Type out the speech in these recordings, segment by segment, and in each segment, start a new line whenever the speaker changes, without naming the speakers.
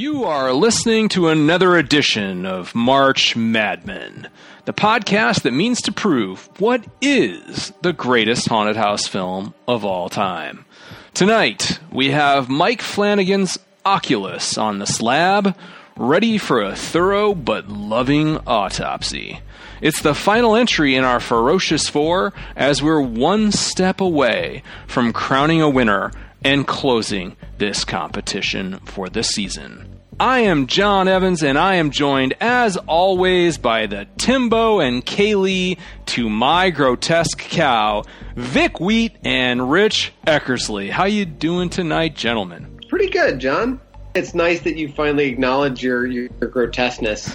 You are listening to another edition of March Madmen, the podcast that means to prove what is the greatest haunted house film of all time. Tonight, we have Mike Flanagan's Oculus on the slab, ready for a thorough but loving autopsy. It's the final entry in our Ferocious Four as we're one step away from crowning a winner and closing this competition for the season. I am John Evans, and I am joined, as always, by the Timbo and Kaylie to my grotesque cow, Vic Wheat and Rich Eckersley. How you doing tonight, gentlemen?
Pretty good, John. It's nice that you finally acknowledge your, your, grotesqueness.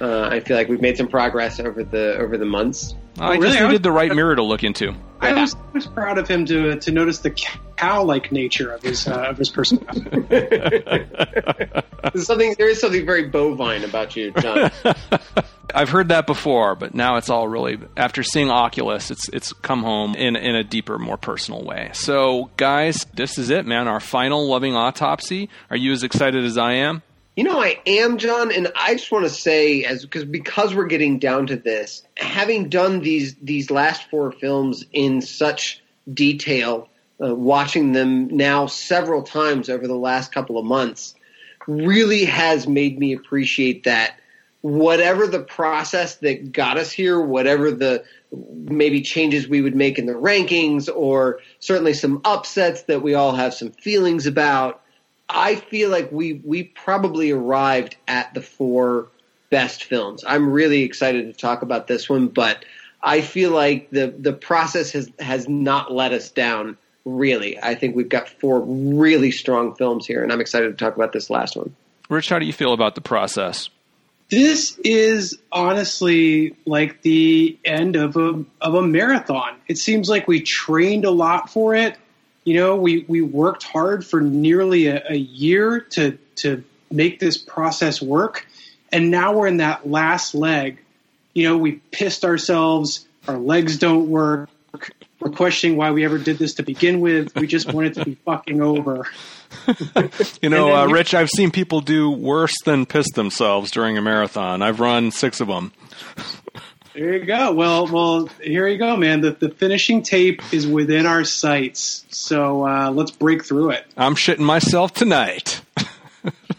Uh, I feel like we've made some progress over the over the months.
I just
really?
needed the right mirror to look into.
I was, I was proud of him to to notice the cow-like nature of his uh, of his personality.
There's something there is something very bovine about you, John.
I've heard that before, but now it's all really after seeing Oculus, it's it's come home in in a deeper, more personal way. So, guys, this is it, man. Our final loving autopsy. Are you as excited as I am?
You know, I am, John, and I just want to say, as because because we're getting down to this, having done these these last four films in such detail, uh, watching them now several times over the last couple of months, really has made me appreciate that whatever the process that got us here, whatever the maybe changes we would make in the rankings, or certainly some upsets that we all have some feelings about I feel like we we probably arrived at the four best films. I'm really excited to talk about this one, but I feel like the the process has has not let us down. Really, I think we've got four really strong films here, and I'm excited to talk about this last one.
Rich, how do you feel about the process?
This is honestly like the end of a of a marathon. It seems like we trained a lot for it you know, we, we worked hard for nearly a, a year to to make this process work, and now we're in that last leg. You know, we pissed ourselves. Our legs don't work. We're questioning why we ever did this to begin with. We just wanted to be fucking over.
you know, uh, Rich, I've seen people do worse than piss themselves during a marathon. I've run six of them.
There you go. Well, well, here you go, man. The, the finishing tape is within our sights, so uh, let's break through it.
I'm shitting myself tonight.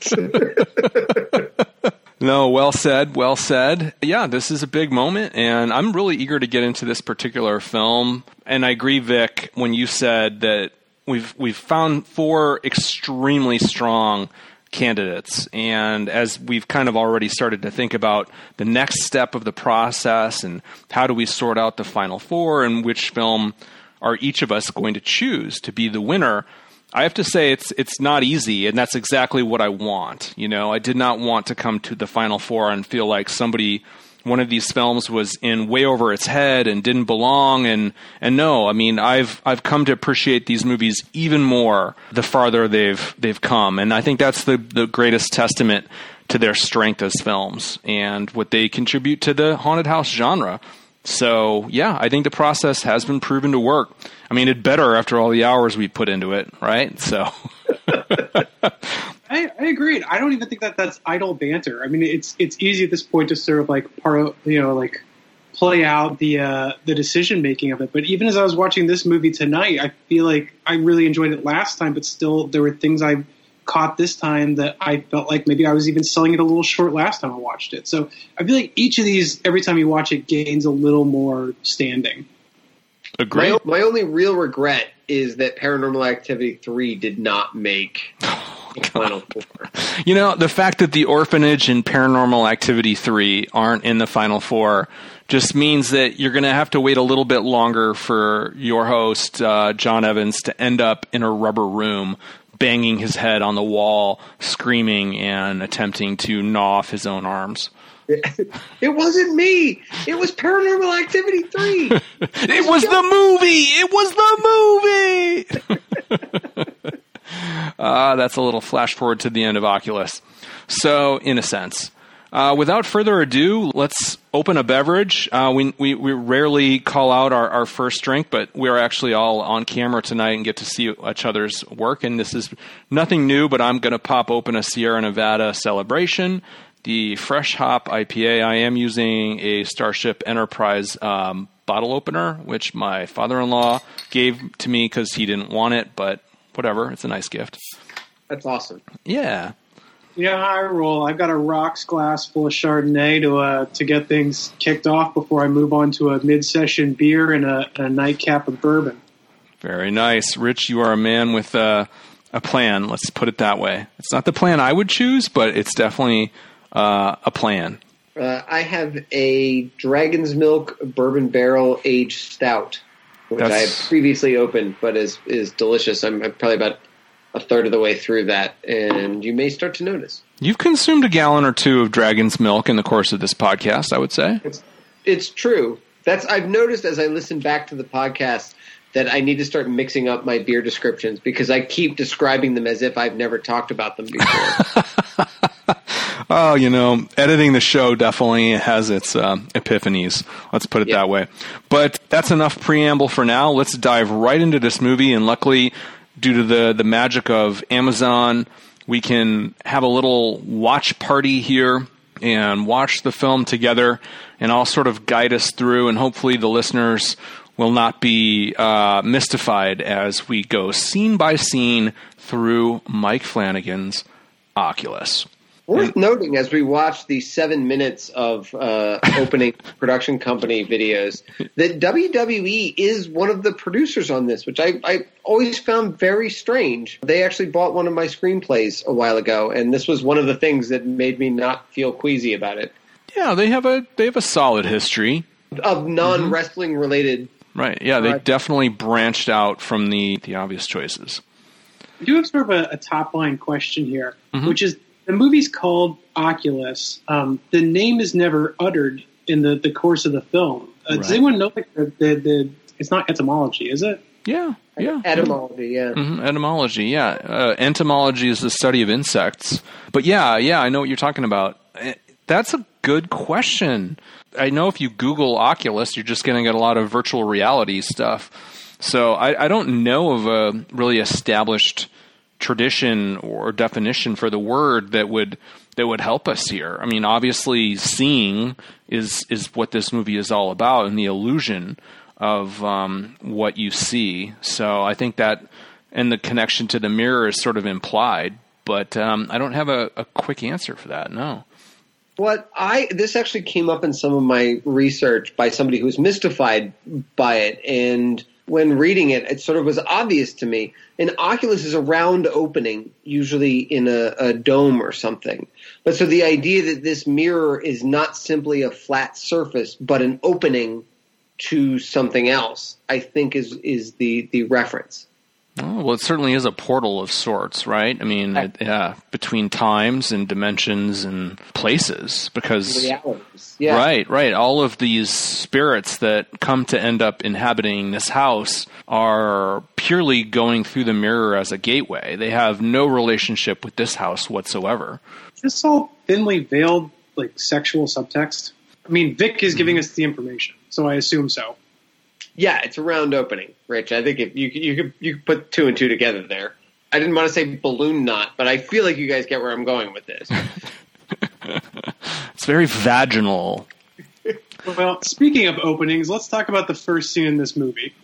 no, well said, well said. Yeah, this is a big moment, and I'm really eager to get into this particular film. And I agree, Vic, when you said that we've we've found four extremely strong candidates. And as we've kind of already started to think about the next step of the process and how do we sort out the final four and which film are each of us going to choose to be the winner, I have to say it's it's not easy, and that's exactly what I want. You know, I did not want to come to the final four and feel like somebody one of these films was in way over its head and didn't belong. And and no i mean i've i've come to appreciate these movies even more the farther they've they've come. And i think that's the the greatest testament to their strength as films and what they contribute to the haunted house genre so yeah i think the process has been proven to work i mean it better after all the hours we put into it right so
I, I agree. I don't even think that that's idle banter. I mean, it's it's easy at this point to sort of like part you know like play out the uh, the decision making of it. But even as I was watching this movie tonight, I feel like I really enjoyed it last time, but still there were things I caught this time that I felt like maybe I was even selling it a little short last time I watched it. So I feel like each of these, every time you watch it, gains a little more standing.
Agree.
My, my only real regret is that Paranormal Activity three did not make. The Final Four.
You know, the fact that The Orphanage and Paranormal Activity 3 aren't in the Final Four just means that you're going to have to wait a little bit longer for your host, uh, John Evans, to end up in a rubber room banging his head on the wall, screaming and attempting to gnaw off his own arms.
It wasn't me. It was Paranormal Activity 3.
it was the movie. It was the movie. Uh, that's a little flash forward to the end of Oculus. So, in a sense. Uh, without further ado, let's open a beverage. Uh, we, we, we rarely call out our, our first drink, but we're actually all on camera tonight and get to see each other's work. And this is nothing new, but I'm going to pop open a Sierra Nevada celebration, the fresh hop IPA. I am using a Starship Enterprise um, bottle opener, which my father in law gave to me because he didn't want it, but whatever. It's a nice gift.
That's awesome.
Yeah.
Yeah, I roll. I've got a rocks glass full of Chardonnay to uh, to get things kicked off before I move on to a mid session beer and a, a nightcap of bourbon.
Very nice, Rich. You are a man with uh, a plan. Let's put it that way. It's not the plan I would choose, but it's definitely uh, a plan.
Uh, I have a Dragon's Milk Bourbon Barrel Aged Stout, which I
That's-
have previously opened, but is is delicious. I'm, I'm probably about a third of the way through that, and you may start to notice.
You've consumed a gallon or two of dragon's milk in the course of this podcast, I would say.
It's it's true. That's I've noticed as I listen back to the podcast that I need to start mixing up my beer descriptions because I keep describing them as if I've never talked about them before.
Oh, you know, editing the show definitely has its uh, epiphanies. Let's put it
Yeah.
that way. But that's enough preamble for now. Let's dive right into this movie. And luckily, due to the, the magic of Amazon, we can have a little watch party here and watch the film together. And I'll sort of guide us through, and hopefully, the listeners will not be uh, mystified as we go scene by scene through Mike Flanagan's Oculus.
Worth noting as we watch the seven minutes of uh, opening production company videos that WWE is one of the producers on this, which I, I always found very strange. They actually bought one of my screenplays a while ago, and this was one of the things that made me not feel queasy about it.
Yeah, they have a they have a solid history.
Of non wrestling related,
Right. Yeah, they
Right.
definitely branched out from the the obvious choices.
I do have sort of a, a top line question here,
Mm-hmm.
which is the movie's called Oculus. Um, the name is never uttered in the, the course of the film. Uh, Does anyone know like, the, the, the it's not etymology, is it?
Yeah. Yeah.
etymology, yeah.
Mhm, Etymology, yeah. Uh, entomology is the study of insects. But yeah, yeah, I know what you're talking about. Eh, That's a good question. I know if you Google Oculus, you're just going to get a lot of virtual reality stuff. So I, I don't know of a really established tradition or definition for the word that would that would help us here. I mean, obviously, seeing is is what this movie is all about, and the illusion of um, what you see. So I think that, and the connection to the mirror is sort of implied. But um, I don't have a, a quick answer for that. No.
What I this actually came up in some of my research by somebody who was mystified by it, and when reading it, it sort of was obvious to me. An Oculus is a round opening, usually in a, a dome or something. But so the idea that this mirror is not simply a flat surface, but an opening to something else, I think is is the the reference.
Oh, well, it certainly is a portal of sorts, right? I mean, it, yeah, between times and dimensions and places, because
yeah.
Right, right. All of these spirits that come to end up inhabiting this house are purely going through the mirror as a gateway. They have no relationship with this house whatsoever.
Is this all thinly veiled, like sexual subtext? I mean, Vic is giving hmm. us the information, so I assume so.
Yeah, it's a round opening, Rich. I think if you you could you could put two and two together there. I didn't want to say balloon knot, but I feel like you guys get where I'm going with this.
It's very vaginal.
Well, speaking of openings, let's talk about the first scene in this movie.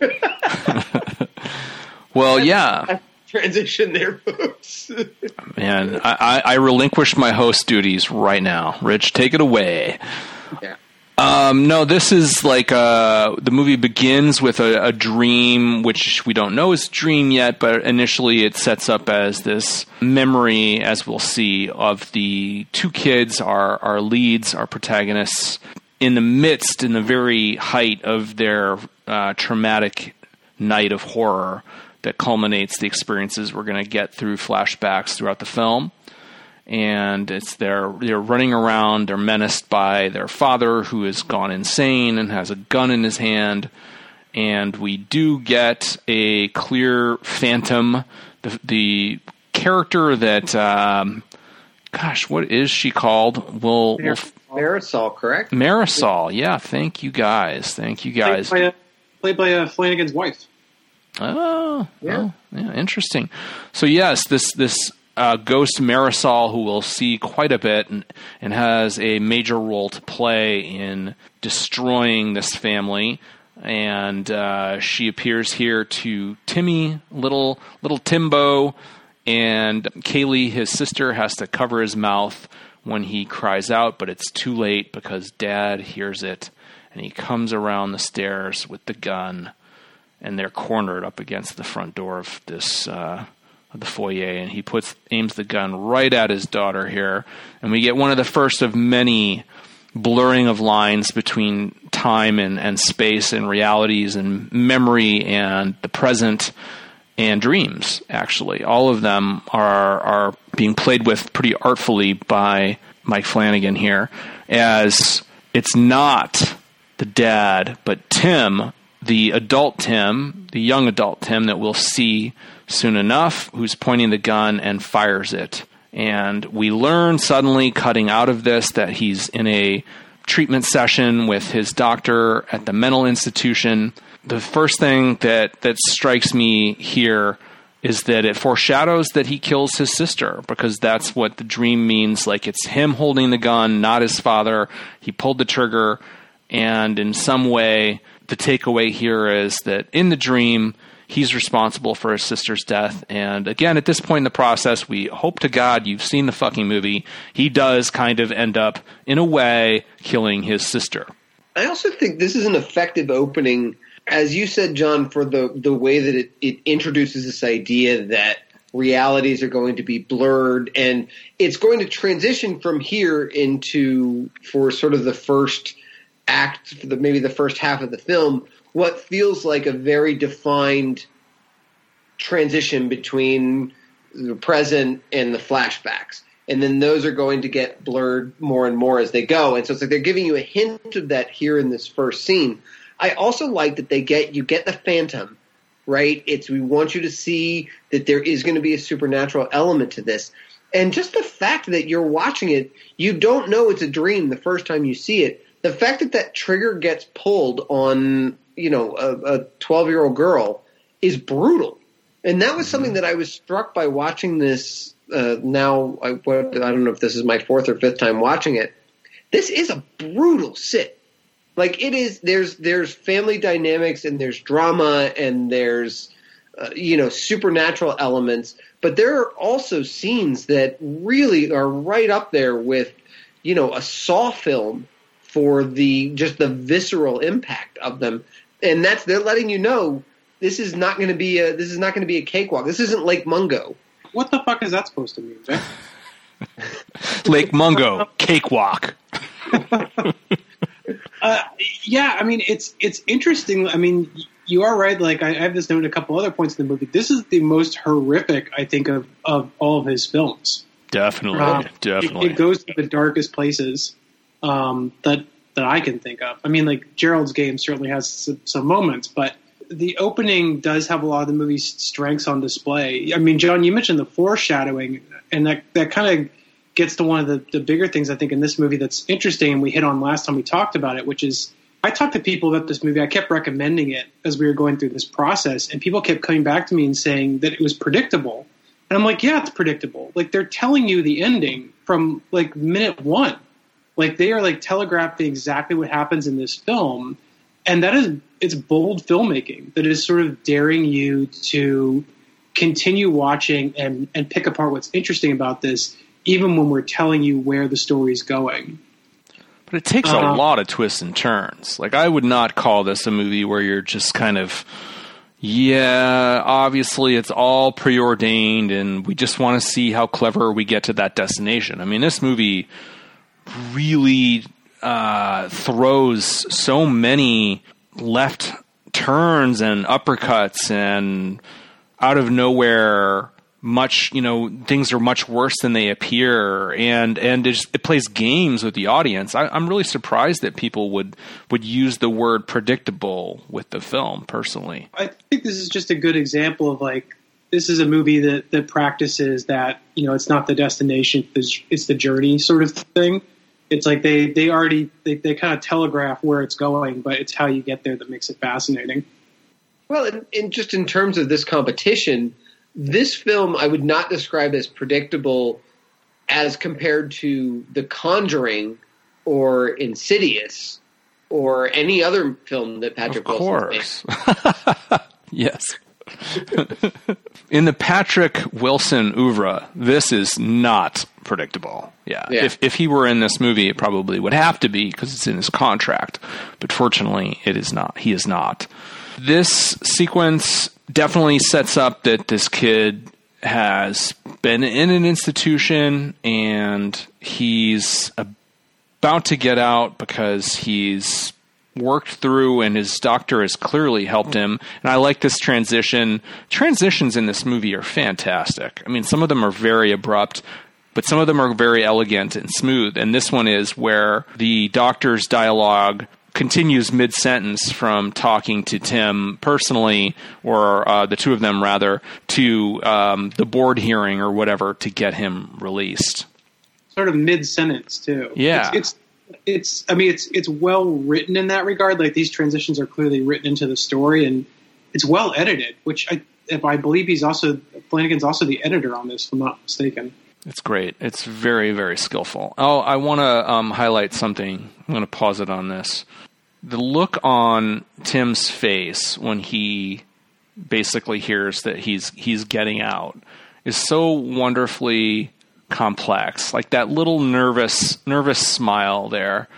Well, yeah,
Transition there, folks.
man. I, I, I relinquish my host duties right now. Rich, take it away.
yeah.
Um, no, this is like uh, the movie begins with a, a dream, which we don't know is dream yet, but initially it sets up as this memory, as we'll see, of the two kids, our our leads, our protagonists, in the midst, in the very height of their uh, traumatic night of horror that culminates the experiences we're going to get through flashbacks throughout the film and it's they're they're running around. They're menaced by their father, who has gone insane and has a gun in his hand. And we do get a clear phantom, the, the character that um, gosh, what is she called? We'll, we'll
Marisol, correct?
Marisol. Yeah, thank you guys. Thank you guys.
Played by, uh, played by uh, Flanagan's wife.
Oh, yeah. Oh, yeah, interesting. So yes, this this uh, ghost Marisol, who we'll see quite a bit, and, and has a major role to play in destroying this family. And uh, she appears here to Timmy, little little Timbo, and Kaylie, his sister, has to cover his mouth when he cries out, but it's too late because Dad hears it, and he comes around the stairs with the gun, and they're cornered up against the front door of this. Uh, the foyer, and he puts aims the gun right at his daughter here, and we get one of the first of many blurring of lines between time and, and space and realities and memory and the present and dreams. Actually, all of them are are being played with pretty artfully by Mike Flanagan here, as it's not the dad, but Tim, the adult Tim, the young adult Tim that we'll see soon enough, who's pointing the gun and fires it. And we learn suddenly, cutting out of this, that he's in a treatment session with his doctor at the mental institution. The first thing that, that strikes me here is that it foreshadows that he kills his sister because that's what the dream means. Like it's him holding the gun, not his father. He pulled the trigger, and in some way, the takeaway here is that in the dream, he's responsible for his sister's death. And again, at this point in the process, we hope to God you've seen the fucking movie. He does kind of end up, in a way, killing his sister.
I also think this is an effective opening, as you said, John, for the, the way that it, it introduces this idea that realities are going to be blurred and it's going to transition from here into for sort of the first act for the maybe the first half of the film what feels like a very defined transition between the present and the flashbacks. And then those are going to get blurred more and more as they go. And so it's like they're giving you a hint of that here in this first scene. I also like that they get you get the phantom, right? It's we want you to see that there is going to be a supernatural element to this. And just the fact that you're watching it, you don't know it's a dream the first time you see it. The fact that that trigger gets pulled on you know a 12 year old girl is brutal. And that was something that i was struck by watching this uh, now I, what, I don't know if this is my fourth or fifth time watching it. This is a brutal sit. Like it is there's there's family dynamics and there's drama and there's uh, you know supernatural elements but there are also scenes that really are right up there with you know a saw film for the just the visceral impact of them and that's they're letting you know this is not going to be a this is not going to be a cakewalk. This isn't Lake Mungo.
What the fuck is that supposed to mean, Jay?
Lake Mungo cakewalk.
uh, yeah, I mean it's it's interesting. I mean, you are right. Like I, I have this note in a couple other points in the movie. This is the most horrific, I think, of of all of his films.
Definitely, um, definitely.
It, it, goes to the darkest places um, that that I can think of. I mean, like Gerald's game certainly has some, some, moments, but the opening does have a lot of the movie's strengths on display. I mean, John, you mentioned the foreshadowing, and that that kind of gets to one of the, the bigger things I think in this movie that's interesting, and we hit on last time we talked about it, which is I talked to people about this movie. I kept recommending it as we were going through this process, and people kept coming back to me and saying that it was predictable. And I'm like, yeah, it's predictable. Like they're telling you the ending from like minute one. Like they are like telegraphing exactly what happens in this film, and that is it's bold filmmaking that is sort of daring you to continue watching and and pick apart what's interesting about this, even when we're telling you where the story's going.
But it takes uh, a lot of twists and turns. Like I would not call this a movie where you're just kind of yeah, obviously it's all preordained and we just want to see how clever we get to that destination. I mean, this movie really uh, throws so many left turns and uppercuts and out of nowhere much you know things are much worse than they appear. And and it, just, it plays games with the audience. I, am really surprised that people would would use the word predictable with the film personally.
I think this is just a good example of like this is a movie that that practices that you know it's not the destination, it's the journey sort of thing. It's like they they already they, they kind of telegraph where it's going, but it's how you get there that makes it fascinating.
Well, and, and just in terms of this competition, this film I would not describe as predictable as compared to The Conjuring or Insidious or any other film that Patrick
of
Wilson
course. yes. In the Patrick Wilson oeuvre, this is not predictable. Yeah.
Yeah.
If if he were in this movie, it probably would have to be because it's in his contract. But fortunately, it is not. He is not. This sequence definitely sets up that this kid has been in an institution and he's about to get out because he's worked through and his doctor has clearly helped him and i like this transition transitions in this movie are fantastic i mean some of them are very abrupt but some of them are very elegant and smooth and this one is where the doctor's dialogue continues mid sentence from talking to Tim personally, or uh, the two of them rather, to um, the board hearing or whatever to get him released.
Sort of mid sentence too.
Yeah.
it's, it's it's I mean it's it's well written in that regard. Like these transitions are clearly written into the story, and it's well edited. Which I if I believe he's also Flanagan's also the editor on this, if I'm not mistaken.
It's great. It's very, very skillful. Oh, I want to um, highlight something. I'm going to pause it on this. The look on Tim's face when he basically hears that he's he's getting out is so wonderfully complex. Like that little nervous nervous smile there.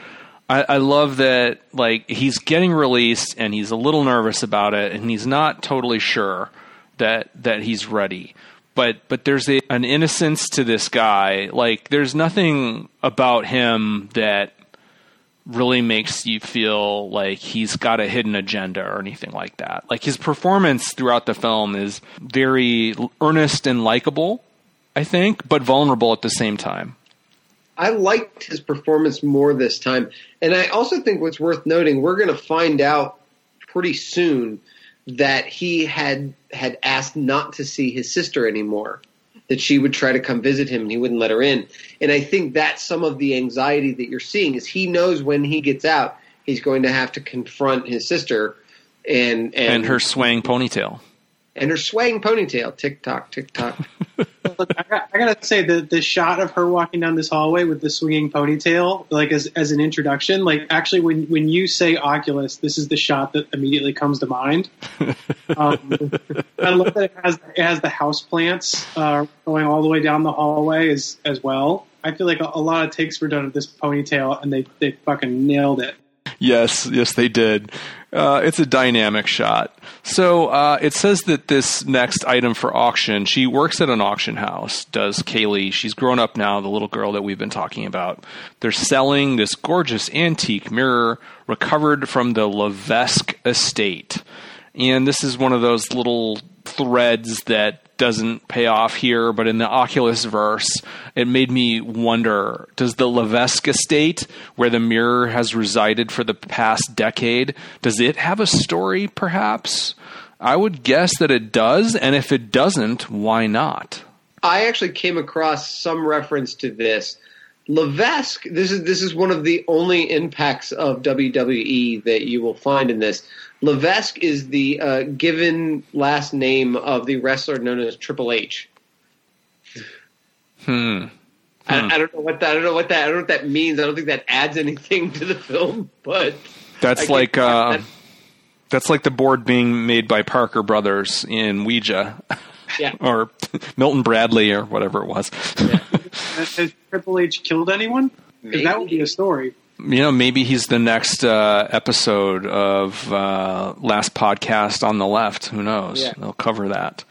I, I love that like he's getting released and he's a little nervous about it and he's not totally sure that that he's ready but but there's a, an innocence to this guy. Like there's nothing about him that really makes you feel like he's got a hidden agenda or anything like that. Like his performance throughout the film is very earnest and likable, I think, but vulnerable at the same time.
I liked his performance more this time. And I also think what's worth noting, we're going to find out pretty soon that he had had asked not to see his sister anymore. That she would try to come visit him and he wouldn't let her in. And I think that's some of the anxiety that you're seeing is he knows when he gets out he's going to have to confront his sister and and,
And her swaying ponytail.
and her swaying ponytail. Tick tock, tick tock.
Look, I, got, I gotta say the the shot of her walking down this hallway with the swinging ponytail, like as as an introduction, like actually when when you say Oculus, this is the shot that immediately comes to mind. Um, I love that it has it has the house plants uh, going all the way down the hallway as as well. I feel like a, a lot of takes were done of this ponytail, and they they fucking nailed it.
Yes, yes, they did. Uh, it's a dynamic shot. So uh, it says that this next item for auction, she works at an auction house, does Kaylie. She's grown up now, the little girl that we've been talking about. They're selling this gorgeous antique mirror recovered from the Levesque estate. And this is one of those little threads that doesn't pay off here, but in the Oculus verse, it made me wonder does the Levesque estate, where the mirror has resided for the past decade, does it have a story perhaps? I would guess that it does, and if it doesn't, why not?
I actually came across some reference to this. Levesque, this is this is one of the only impacts of WWE that you will find in this. Levesque is the uh, given last name of the wrestler known as Triple H.
Hmm.
I, I don't know what that I don't know what that I don't know what that means. I don't think that adds anything to the film, but
That's like uh,
that-
that's like the board being made by Parker Brothers in Ouija,
yeah.
or Milton Bradley, or whatever it was.
Has, has Triple H killed anyone? Because that would be a story.
You know, maybe he's the next uh, episode of uh, Last Podcast on the Left. Who knows?
Yeah.
They'll cover that.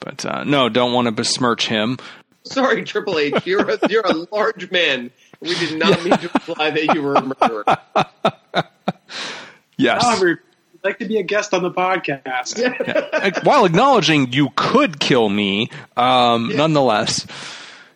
But uh, no, don't want to besmirch him.
Sorry, Triple H, you're a, you're a large man. We did not mean to imply that you were a murderer.
Yes.
However, if you'd like to be a guest on the podcast.
Like, While acknowledging you could kill me, um, nonetheless.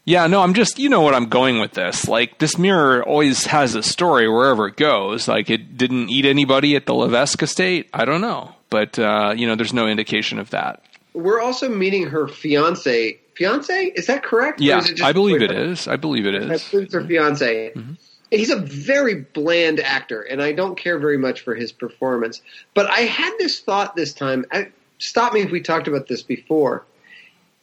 Yeah, no, I'm just, you know what I'm going with this. Like, this mirror always has a story wherever it goes. Like, it didn't eat anybody at the Levesque estate. I don't know. But, uh, you know, there's no indication of that.
we're also meeting her fiance. Fiance is that correct?
Yeah,
is it just
I believe it is. I believe it is.
I believe it's her fiance. He's a very bland actor, and I don't care very much for his performance. But I had this thought this time. I, stop me if we talked about this before.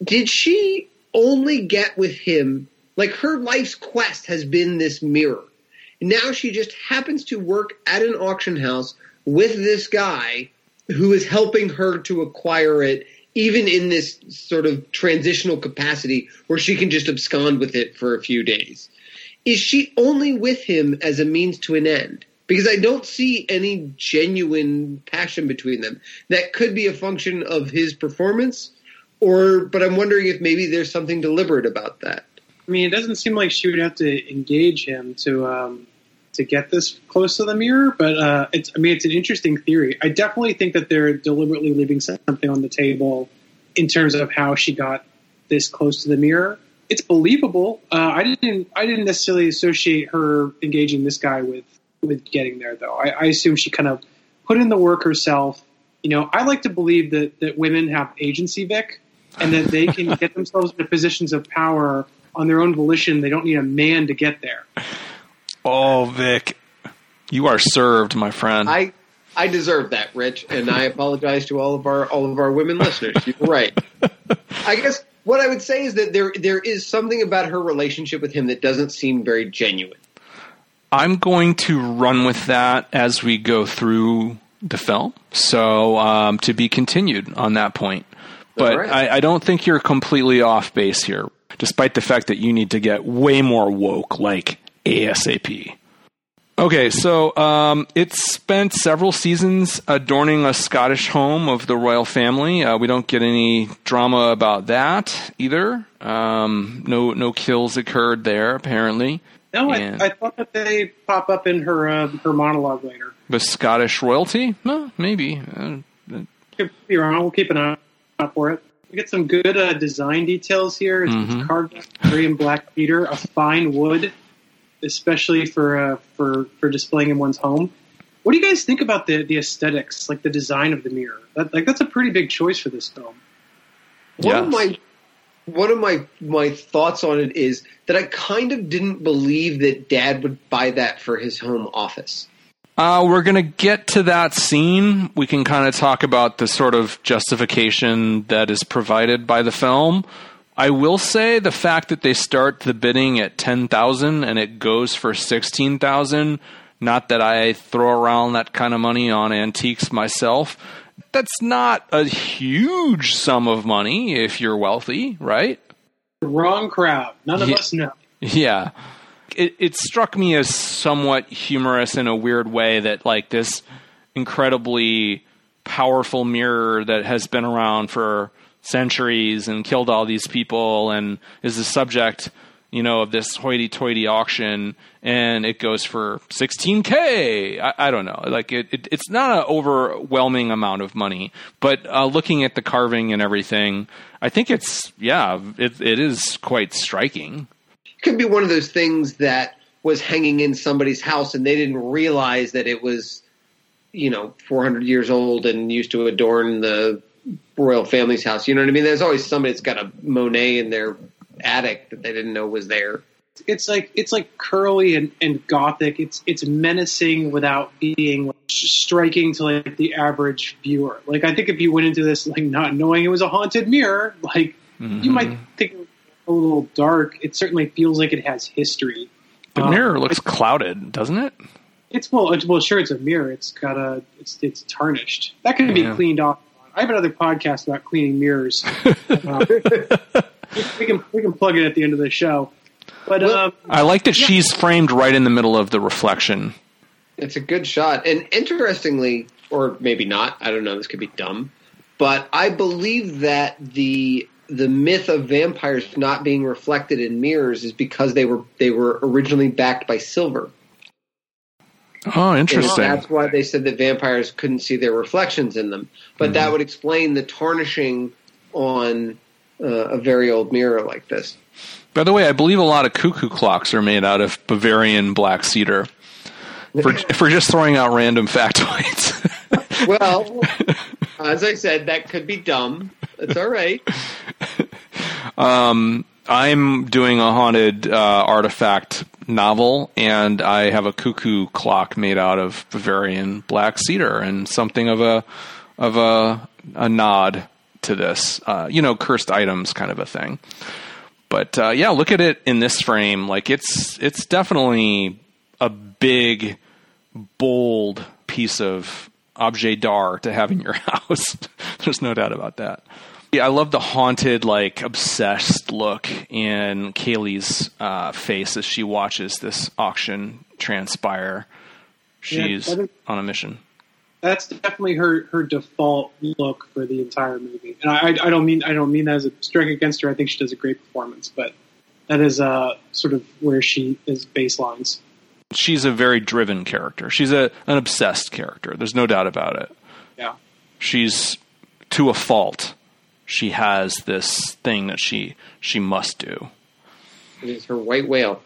Did she only get with him? Like her life's quest has been this mirror. Now she just happens to work at an auction house with this guy who is helping her to acquire it, even in this sort of transitional capacity where she can just abscond with it for a few days. Is she only with him as a means to an end? Because I don't see any genuine passion between them. That could be a function of his performance, or but I'm wondering if maybe there's something deliberate about that.
I mean, it doesn't seem like she would have to engage him to um, to get this close to the mirror. But uh, it's, I mean, it's an interesting theory. I definitely think that they're deliberately leaving something on the table in terms of how she got this close to the mirror. It's believable. Uh, I didn't, I didn't necessarily associate her engaging this guy with with getting there, though. I, I assume she kind of put in the work herself. You know, I like to believe that that women have agency, Vic, and that they can get themselves into positions of power on their own volition. They don't need a man to get there.
Oh, Vic, you are served, my friend.
I I deserve that, Rich, and I apologize to all of our all of our women listeners. You're right. I guess what I would say is that there there is something about her relationship with him that doesn't seem very genuine.
I'm going to run with that as we go through the film. So um, to be continued on that point. But
All right.
I, I don't think you're completely off base here, despite the fact that you need to get way more woke, like ASAP. Okay, so um, it spent several seasons adorning a Scottish home of the royal family. Uh, we don't get any drama about that either. Um, no, no kills occurred there apparently.
No,
And-
I, I thought that they pop up in her uh, her monologue later.
The Scottish royalty? No, maybe. Uh,
Could be wrong. We'll keep an eye out for it. We get some good uh, design details here. It's,
Mhm.
it's carved out Bavarian black cedar, a fine wood, especially for uh, for for displaying in one's home. What do you guys think about the the aesthetics, like the design of the mirror? That, like that's a pretty big choice for this film.
One of my one of my my thoughts on it is that I kind of didn't believe that Dad would buy that for his home office.
Uh, we're going to get to that scene. We can kind of talk about the sort of justification that is provided by the film. I will say the fact that they start the bidding at 10,000 and it goes for 16,000, not that I throw around that kind of money on antiques myself. That's not a huge sum of money if you're wealthy, right?
Wrong crowd. None of
Yeah.
us know.
Yeah. It it struck me as somewhat humorous in a weird way that like this incredibly powerful mirror that has been around for centuries and killed all these people and is the subject, you know, of this hoity-toity auction and it goes for 16k. I, I don't know. Like it, it it's not an overwhelming amount of money, but uh, looking at the carving and everything, I think it's yeah, it it is quite striking.
Could be one of those things that was hanging in somebody's house and they didn't realize that it was, you know, 400 years old and used to adorn the royal family's house. You know what I mean? There's always somebody that's got a Monet in their attic that they didn't know was there.
it's like it's like curly and, and gothic. It's it's menacing without being like, striking to like the average viewer. Like I think if you went into this like not knowing it was a haunted mirror, like you might mm-hmm. think it was a little dark. It certainly feels like it has history.
The
Um,
mirror looks clouded, doesn't it?
It's well, it's, well, sure, it's a mirror. It's got a it's it's tarnished. That can be cleaned off. I have another podcast about cleaning mirrors. Uh, we can we can plug it at the end of the show. But
Well,
um,
I like that she's framed right in the middle of the reflection.
It's a good shot. And interestingly, or maybe not, I don't know, this could be dumb, but I believe that the the myth of vampires not being reflected in mirrors is because they were they were originally backed by silver.
Oh,
And
interesting.
that's why they said that vampires couldn't see their reflections in them. But that would explain the tarnishing on uh, a very old mirror like this.
By the way, I believe a lot of cuckoo clocks are made out of Bavarian black cedar. For, for just throwing out random factoids.
Well, as I said, that could be dumb. That's all right.
um, I'm doing a haunted uh, artifact novel, and I have a cuckoo clock made out of Bavarian black cedar, and something of a of a a nod to this, uh, you know, cursed items kind of a thing. But uh, yeah, look at it in this frame. Like it's it's definitely a big, bold piece of objet d'art to have in your house. There's no doubt about that. Yeah, I love the haunted, like obsessed look in Kaylie's uh, face as she watches this auction transpire. She's yeah, on a mission.
That's definitely her, her default look for the entire movie, and I, I don't mean I don't mean that as a strike against her. I think she does a great performance, but that is uh, sort of where she is baselines.
She's a very driven character. She's a an obsessed character. There's no doubt about it.
Yeah,
she's to a fault she has this thing that she she must do.
It is her white whale.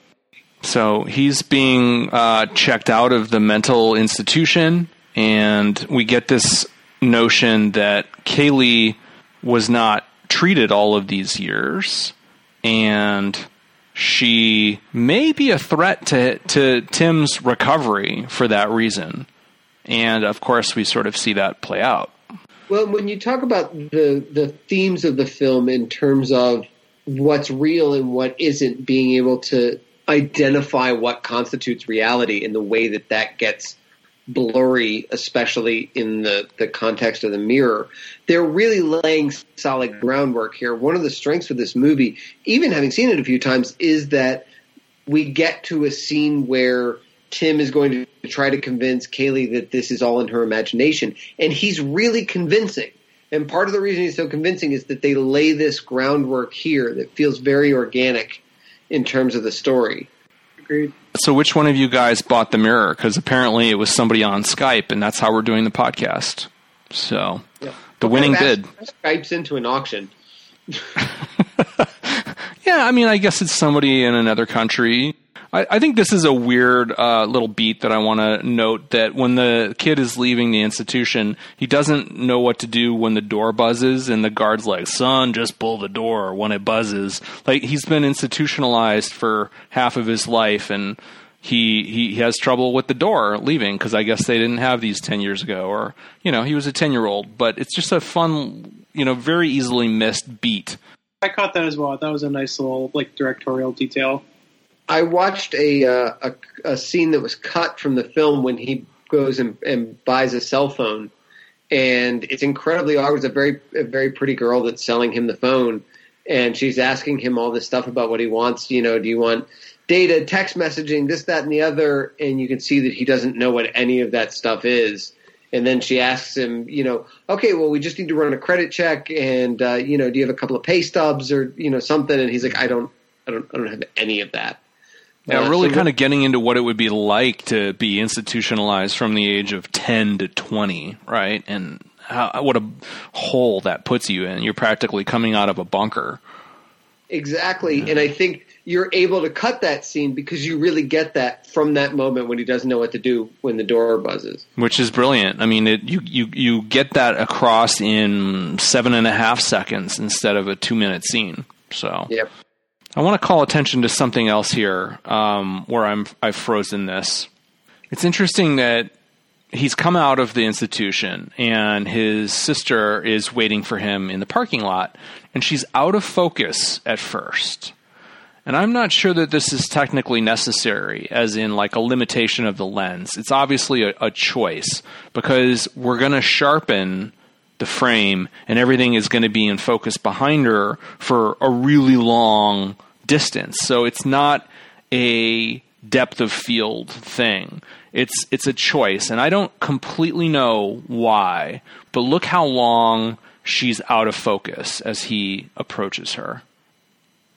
So he's being uh, checked out of the mental institution, and we get this notion that Kaylie was not treated all of these years, and she may be a threat to to Tim's recovery for that reason. And of course, we sort of see that play out.
Well, when you talk about the the themes of the film in terms of what's real and what isn't, being able to identify what constitutes reality in the way that that gets blurry, especially in the, the context of the mirror. They're really laying solid groundwork here. One of the strengths of this movie, even having seen it a few times, is that we get to a scene where Tim is going to try to convince Kaylie that this is all in her imagination. And he's really convincing. And part of the reason he's so convincing is that they lay this groundwork here that feels very organic in terms of the story.
Agreed.
So, which one of you guys bought the mirror? Because apparently it was somebody on Skype, and that's how we're doing the podcast. So, yeah. the winning bid.
Skype's into an auction.
yeah, I mean, I guess it's somebody in another country I, I think this is a weird uh, little beat that I want to note that when the kid is leaving the institution, he doesn't know what to do when the door buzzes, and the guard's like, "Son, just pull the door when it buzzes." Like he's been institutionalized for half of his life, and he he has trouble with the door leaving because I guess they didn't have these ten years ago, or you know, he was a ten year old. But it's just a fun, you know, very easily missed beat.
I caught that as well. That was a nice little like directorial detail.
I watched a, uh, a, a scene that was cut from the film when he goes and, and buys a cell phone, and it's incredibly awkward. It's a very a very pretty girl that's selling him the phone, and she's asking him all this stuff about what he wants. You know, do you want data, text messaging, this, that, and the other? And you can see that he doesn't know what any of that stuff is. And then she asks him, you know, okay, well, we just need to run a credit check, and uh, you know, do you have a couple of pay stubs or you know something? And he's like, I don't, I don't, I don't have any of that.
Yeah, really so kind of getting into what it would be like to be institutionalized from the age of 10 to 20, right? And how, what a hole that puts you in. You're practically coming out of a bunker.
Exactly. Yeah. And I think you're able to cut that scene because you really get that from that moment when he doesn't know what to do when the door buzzes.
Which is brilliant. I mean, it, you, you, you get that across in seven and a half seconds instead of a two minute scene. So,
yep.
I want to call attention to something else here um, where I'm I've frozen this. It's interesting that he's come out of the institution and his sister is waiting for him in the parking lot and she's out of focus at first. And I'm not sure that this is technically necessary, as in like a limitation of the lens. It's obviously a, a choice because we're going to sharpen the frame and everything is going to be in focus behind her for a really long distance. So it's not a depth of field thing. It's it's a choice, and I don't completely know why. But look how long she's out of focus as he approaches her,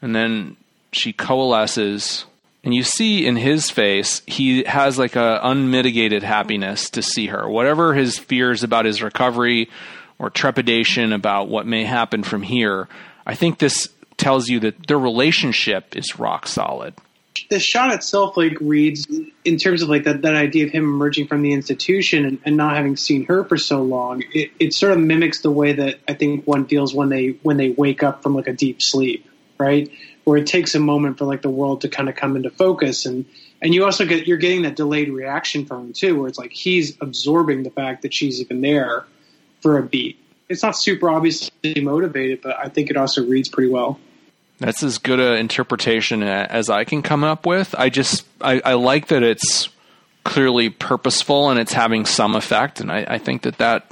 and then she coalesces. And you see in his face, he has like a unmitigated happiness to see her. Whatever his fears about his recovery or trepidation about what may happen from here, I think this tells you that their relationship is rock solid.
the shot itself like reads in terms of like that, that idea of him emerging from the institution and, and not having seen her for so long it, it sort of mimics the way that i think one feels when they when they wake up from like a deep sleep right? Where it takes a moment for like the world to kind of come into focus. And and you also get you're getting that delayed reaction from him too where it's like he's absorbing the fact that she's even there for a beat. It's not super obviously motivated but i think it also reads pretty well
that's as good an interpretation as I can come up with. I just I, I like that it's clearly purposeful and it's having some effect, and I, I think that that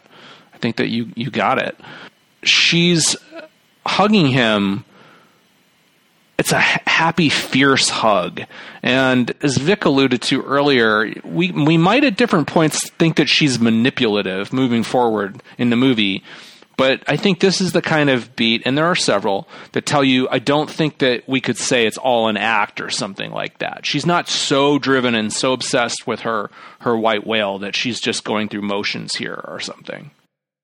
I think that you you got it. She's hugging him. It's a happy, fierce hug, and as Vic alluded to earlier, we we might at different points think that she's manipulative moving forward in the movie but I think this is the kind of beat, and there are several that tell you I don't think that we could say it's all an act or something like that. She's not so driven and so obsessed with her her white whale that she's just going through motions here or something.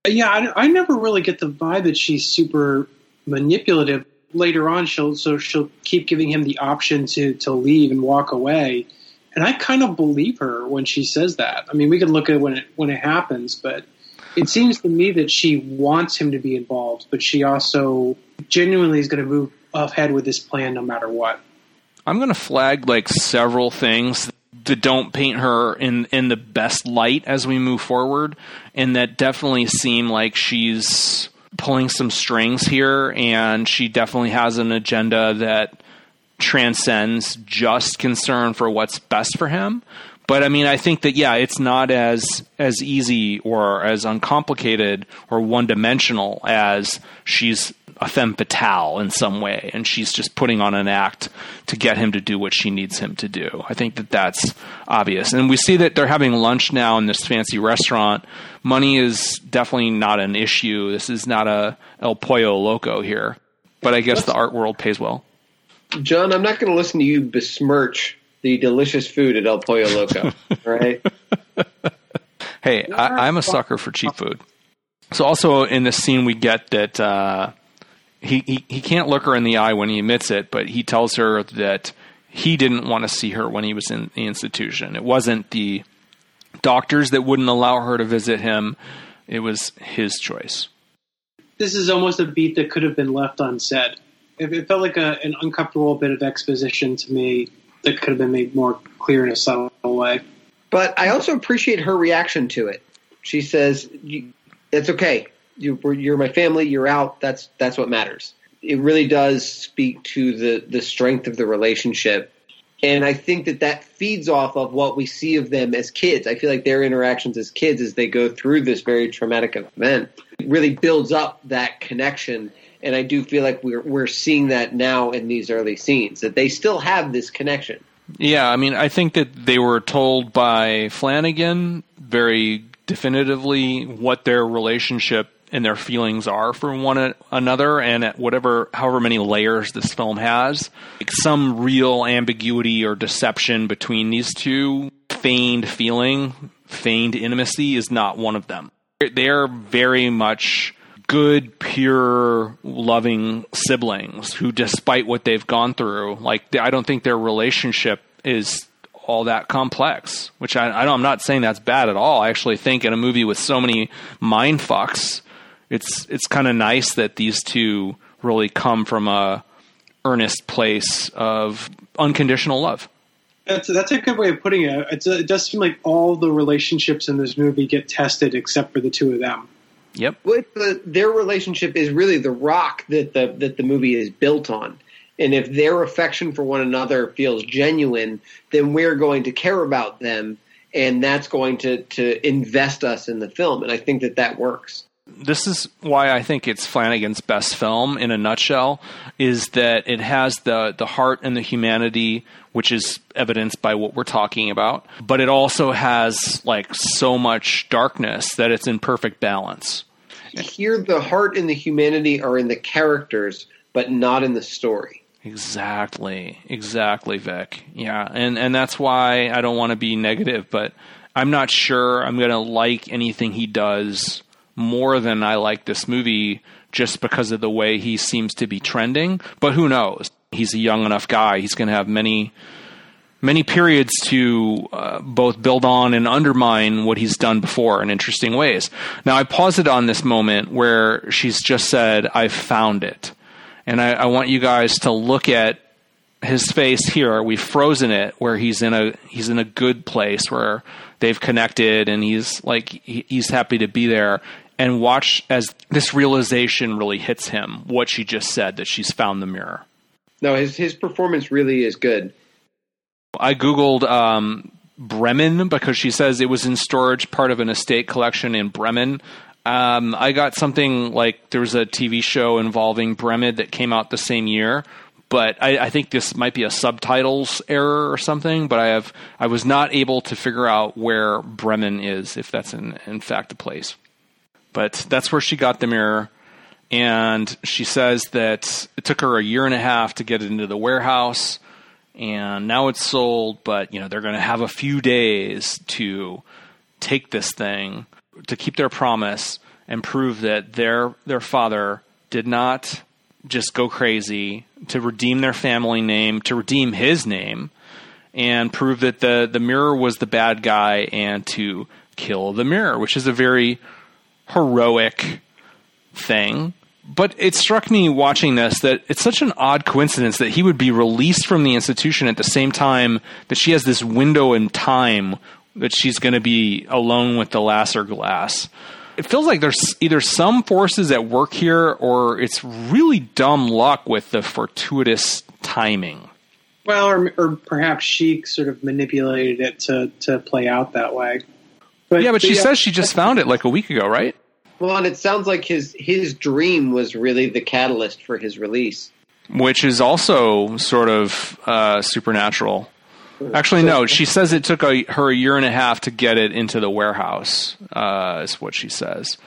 Yeah, I, I never really get the vibe that she's super manipulative. Later on, she'll so she'll keep giving him the option to to leave and walk away, and I kind of believe her when she says that. I mean, we can look at when it when it happens, but it seems to me that she wants him to be involved, but she also genuinely is going to move ahead with this plan no matter what.
I'm going to flag like several things that don't paint her in in the best light as we move forward, and that definitely seem like she's pulling some strings here, and she definitely has an agenda that transcends just concern for what's best for him. But I mean, I think that yeah, it's not as as easy or as uncomplicated or one dimensional as she's a femme fatale in some way, and she's just putting on an act to get him to do what she needs him to do. I think that that's obvious, and we see that they're having lunch now in this fancy restaurant. Money is definitely not an issue. This is not a El Pollo Loco here, but I guess the art world pays well.
John, I'm not going to listen to you besmirch the delicious food at El Pollo Loco, right?
hey, I, am a sucker for cheap food. So also in this scene, we get that uh, he, he he can't look her in the eye when he admits it, but he tells her that he didn't want to see her when he was in the institution. It wasn't the doctors that wouldn't allow her to visit him; it was his choice.
This is almost a beat that could have been left unsaid. It, felt like a, an uncomfortable bit of exposition to me that could have been made more clear in a subtle way.
But I also appreciate her reaction to it. She says, "It's okay. You, are my family. You're out. That's that's what matters." It really does speak to the the strength of the relationship, and I think that that feeds off of what we see of them as kids. I feel like their interactions as kids, as they go through this very traumatic event, really builds up that connection and I do feel like we're we're seeing that now in these early scenes that they still have this connection.
Yeah, I mean, I think that they were told by Flanagan very definitively what their relationship and their feelings are for one another, and at whatever, however many layers this film has, like some real ambiguity or deception between these two, feigned feeling, feigned intimacy is not one of them. They're very much good, pure, loving siblings who, despite what they've gone through, like I don't think their relationship is all that complex. Which I, know I am not saying that's bad at all. I actually think in a movie with so many mind fucks, it's it's kind of nice that these two really come from a earnest place of unconditional love.
That's that's a good way of putting it. It's, it does seem like all the relationships in this movie get tested except for the two of them.
Yep.
The, their relationship is really the rock that the that the movie is built on. And if their affection for one another feels genuine, then we're going to care about them, and that's going to to invest us in the film. And I think that that works.
This is why I think it's Flanagan's best film in a nutshell is that it has the the heart and the humanity which is evidenced by what we're talking about, but it also has like so much darkness that it's in perfect balance.
Here the heart and the humanity are in the characters but not in the story.
Exactly. Exactly, Vic. Yeah, and and that's why I don't want to be negative, but I'm not sure I'm going to like anything he does more than I like this movie just because of the way he seems to be trending. But who knows? He's a young enough guy. He's going to have many many periods to uh, both build on and undermine what he's done before in interesting ways. Now, I pause it on this moment where she's just said, I found it. And I, I want you guys to look at his face here. We've frozen it where he's in a he's in a good place where they've connected and he's like he, he's happy to be there and watch as this realization really hits him what she just said that she's found the mirror.
No, his his performance really is good.
I googled um, Bremen because she says it was in storage, part of an estate collection in Bremen. Um, I got something like there was a TV show involving Bremen that came out the same year, but I, I, think this might be a subtitles error or something. But I have I was not able to figure out where Bremen is, if that's in in fact a place. But that's where she got the mirror, and she says that it took her a year and a half to get it into the warehouse and now it's sold, but you know they're going to have a few days to take this thing to keep their promise and prove that their their father did not just go crazy to redeem their family name, to redeem his name, and prove that the the mirror was the bad guy and to kill the mirror, which is a very heroic thing but it struck me watching this that it's such an odd coincidence that he would be released from the institution at the same time that she has this window in time that she's going to be alone with the Lasser glass. It feels like there's either some forces at work here or it's really dumb luck with the fortuitous timing.
Well, or, or perhaps she sort of manipulated it to, to play out that way.
But, yeah, but, but she yeah. says she just found it like a week ago, right?
Well, and it sounds like his his dream was really the catalyst for his release,
which is also sort of uh, supernatural. Actually, no. She says it took a, her a year and a half to get it into the warehouse. Uh, is what she says.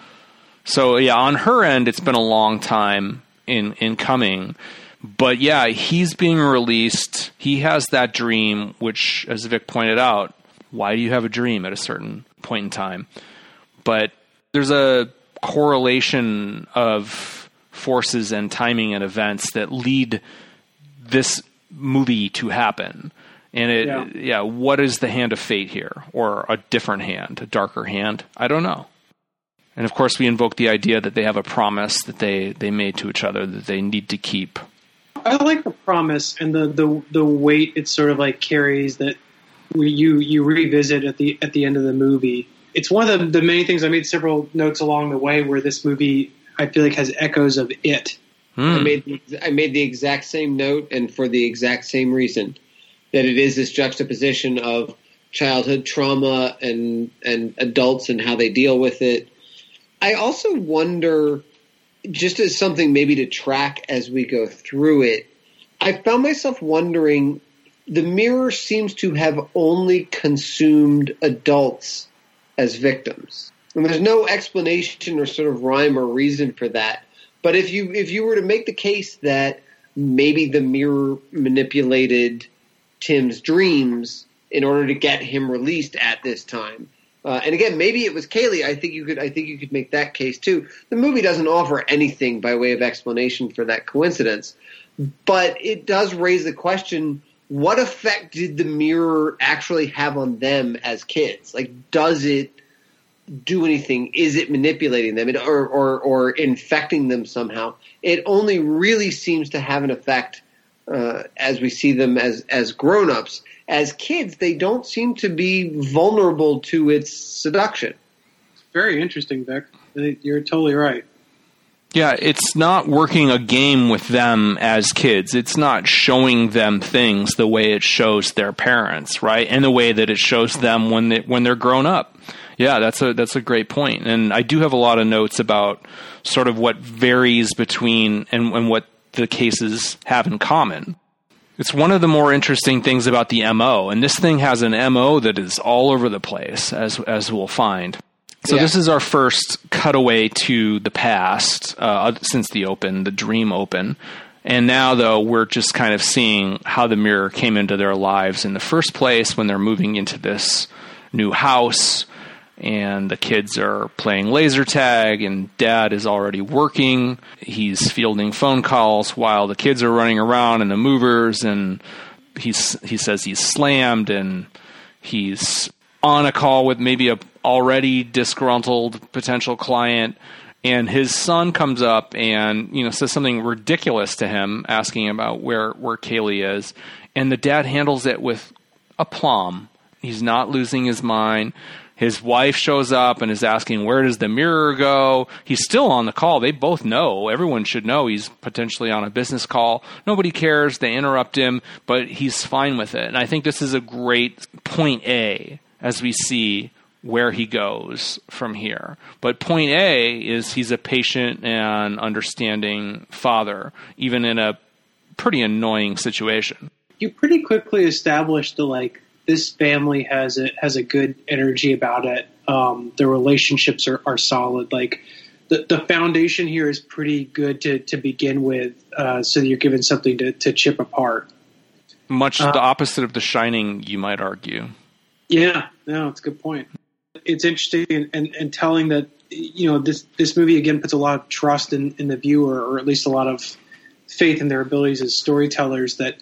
So yeah, on her end, it's been a long time in in coming. But yeah, he's being released. He has that dream, which, as Vic pointed out, why do you have a dream at a certain point in time? But there's a correlation of forces and timing and events that lead this movie to happen. And it, yeah. yeah, what is the hand of fate here? Or a different hand, a darker hand? I don't know. And of course, we invoke the idea that they have a promise that they, they made to each other that they need to keep.
I like the promise and the, the, the weight it sort of like carries that you, you revisit at the, at the end of the movie it's one of the, the many things I made several notes along the way where this movie I feel like has echoes of it.
Mm. I made the, I made the exact same note, and for the exact same reason that it is this juxtaposition of childhood trauma and and adults and how they deal with it. I also wonder, just as something maybe to track as we go through it, I found myself wondering. The mirror seems to have only consumed adults as victims. And there's no explanation or sort of rhyme or reason for that. But if you if you were to make the case that maybe the mirror manipulated Tim's dreams in order to get him released at this time. Uh, and again, maybe it was Kaylie. I think you could. I think you could make that case too. The movie doesn't offer anything by way of explanation for that coincidence, but it does raise the question: what effect did the mirror actually have on them as kids? Like, does it do anything? Is it manipulating them or, or, or infecting them somehow? It only really seems to have an effect uh, as we see them as, as grown ups. As kids, they don't seem to be vulnerable to its seduction.
It's very interesting, Vic. You're totally right.
Yeah, it's not working a game with them as kids. It's not showing them things the way it shows their parents, right? And the way that it shows them when they when they're grown up. Yeah, that's a that's a great point. And I do have a lot of notes about sort of what varies between and, and what the cases have in common. It's one of the more interesting things about the MO, and this thing has an MO that is all over the place, as as we'll find. So yeah. this is our first cutaway to the past uh, since the open, the dream open. And now, though, we're just kind of seeing how the mirror came into their lives in the first place when they're moving into this new house and the kids are playing laser tag and dad is already working. He's fielding phone calls while the kids are running around and the movers and he's he says he's slammed and he's on a call with maybe a already disgruntled potential client and his son comes up and you know says something ridiculous to him asking about where where Kaylie is and the dad handles it with aplomb. He's not losing his mind. His wife shows up and is asking where does the mirror go? He's still on the call. They both know. Everyone should know he's potentially on a business call. Nobody cares. They interrupt him but he's fine with it. And i think this is a great point a as we see where he goes from here. But point A is he's a patient and understanding father, even in a pretty annoying situation.
You pretty quickly establish the like this family has a has a good energy about it. Um, the relationships are, are solid. Like the, the foundation here is pretty good to, to begin with, uh, so you're given something to, to chip apart.
Much uh, the opposite of The Shining, you might argue.
Yeah, no, it's a good point. It's interesting and, and, and, telling that you know this this movie again puts a lot of trust in, in the viewer, or at least a lot of faith in their abilities as storytellers. That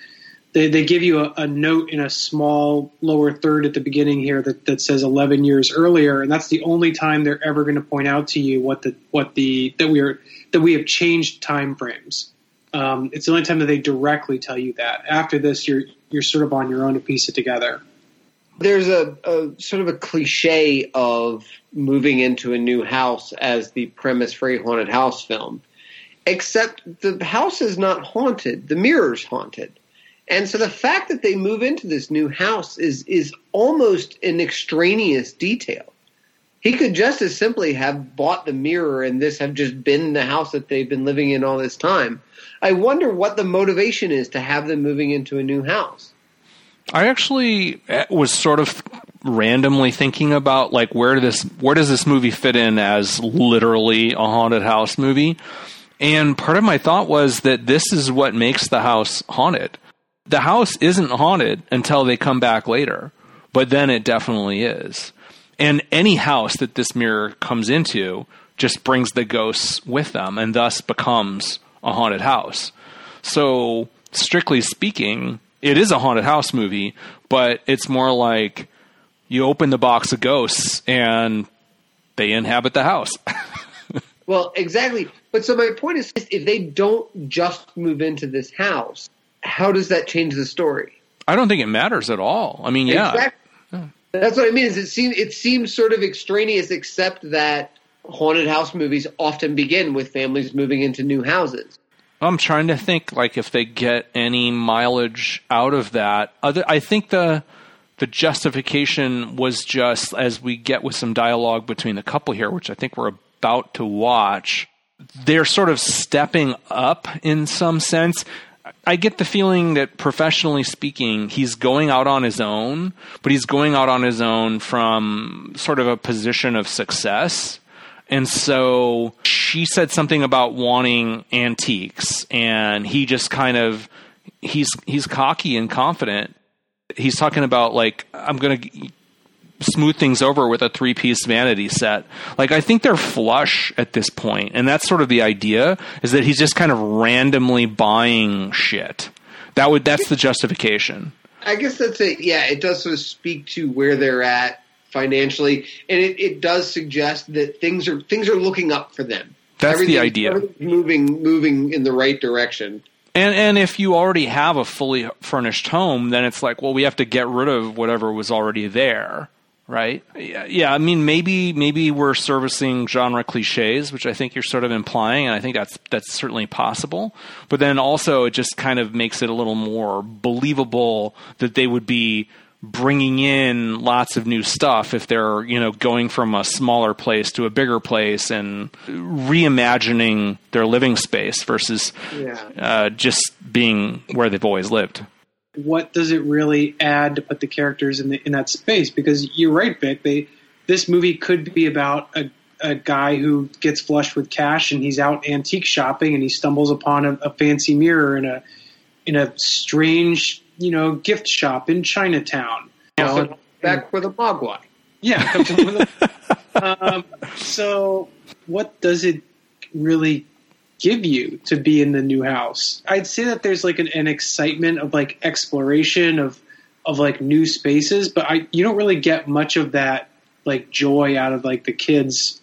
they, they give you a, a note in a small lower third at the beginning here that, that says 11 years earlier, and that's the only time they're ever going to point out to you what the what the that we are that we have changed time frames. Um, it's the only time that they directly tell you that. After this, you're you're sort of on your own to piece it together
there's a, a, sort of a cliche of moving into a new house as the premise for a haunted house film, except the house is not haunted. The mirror's haunted. And so the fact that they move into this new house is is almost an extraneous detail. He could just as simply have bought the mirror and this have just been the house that they've been living in all this time. I wonder what the motivation is to have them moving into a new house.
I actually eh, was sort of randomly thinking about like where this where does this movie fit in as literally a haunted house movie? And part of my thought was that this is what makes the house haunted. The house isn't haunted until they come back later, but then it definitely is. And any house that this mirror comes into just brings the ghosts with them and thus becomes a haunted house. So, strictly speaking, it is a haunted house movie, but it's more like you open the box of ghosts and they inhabit the house.
well, exactly. But so my point is if they don't just move into this house, how does that change the story?
I don't think it matters at all. I mean, yeah.
Exactly. That's what I mean. Is it seems it seems sort of extraneous, except that haunted house movies often begin with families moving into new houses.
I'm trying to think like if they get any mileage out of that. Other, I think the the justification was just as we get with some dialogue between the couple here, which I think we're about to watch. They're sort of stepping up in some sense. I get the feeling that professionally speaking, he's going out on his own, but he's going out on his own from sort of a position of success and so she said something about wanting antiques, and he just kind of he's he's cocky and confident. He's talking about like I'm going to smooth things over with a three piece vanity set. Like I think they're flush at this point, and that's sort of the idea is that he's just kind of randomly buying shit. That would that's the justification.
I guess that's it. Yeah, it does sort of speak to where they're at financially, and it, it does suggest that things are things are looking up for them.
That's the idea.
Moving moving in the right direction.
And and if you already have a fully furnished home, then it's like, well, we have to get rid of whatever was already there, right? Yeah, yeah, I mean, maybe maybe we're servicing genre cliches, which I think you're sort of implying, and I think that's that's certainly possible. But then also, it just kind of makes it a little more believable that they would be bringing in lots of new stuff if they're you know going from a smaller place to a bigger place and reimagining their living space versus yeah. uh, just being where they've always lived.
What does it really add to put the characters in the, in that space? Because you're right, Vic. They this movie could be about a a guy who gets flushed with cash and he's out antique shopping and he stumbles upon a, a fancy mirror in a in a strange you know, gift shop in Chinatown. You know,
back with a mogwai.
Yeah. um, so, what does it really give you to be in the new house. I'd say that there's like an, an excitement of like exploration of of like new spaces, but I you don't really get much of that like joy out of like the kids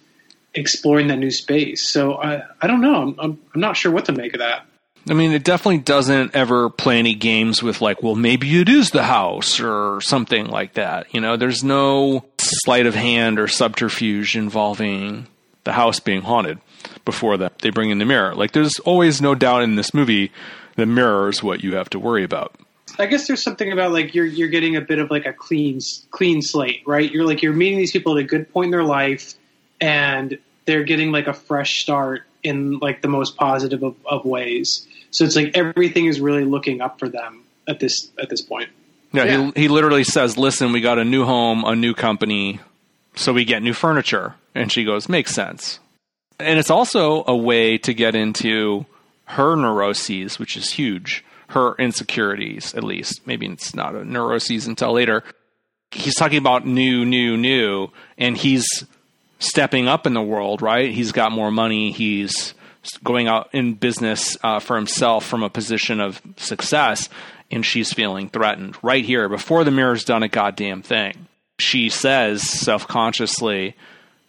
exploring that new space. So I I don't know. I'm I'm, I'm not sure what to make of that.
I mean, it definitely doesn't ever play any games with like, well, maybe it is the house or something like that. You know, there's no sleight of hand or subterfuge involving the house being haunted before that they bring in the mirror. Like, there's always no doubt in this movie the mirror is what you have to worry about.
I guess there's something about like you're you're getting a bit of like a clean clean slate, right? You're like you're meeting these people at a good point in their life, and they're getting like a fresh start in like the most positive of, of ways. So it's like everything is really looking up for them at this at this point.
Yeah, yeah. He, he literally says, "Listen, we got a new home, a new company, so we get new furniture." And she goes, "Makes sense." And it's also a way to get into her neuroses, which is huge. Her insecurities, at least. Maybe it's not a neuroses until later. He's talking about new, new, new, and he's stepping up in the world, right? He's got more money. He's going out in business uh, for himself from a position of success, and she's feeling threatened right here before the mirror's done a goddamn thing. She says self consciously,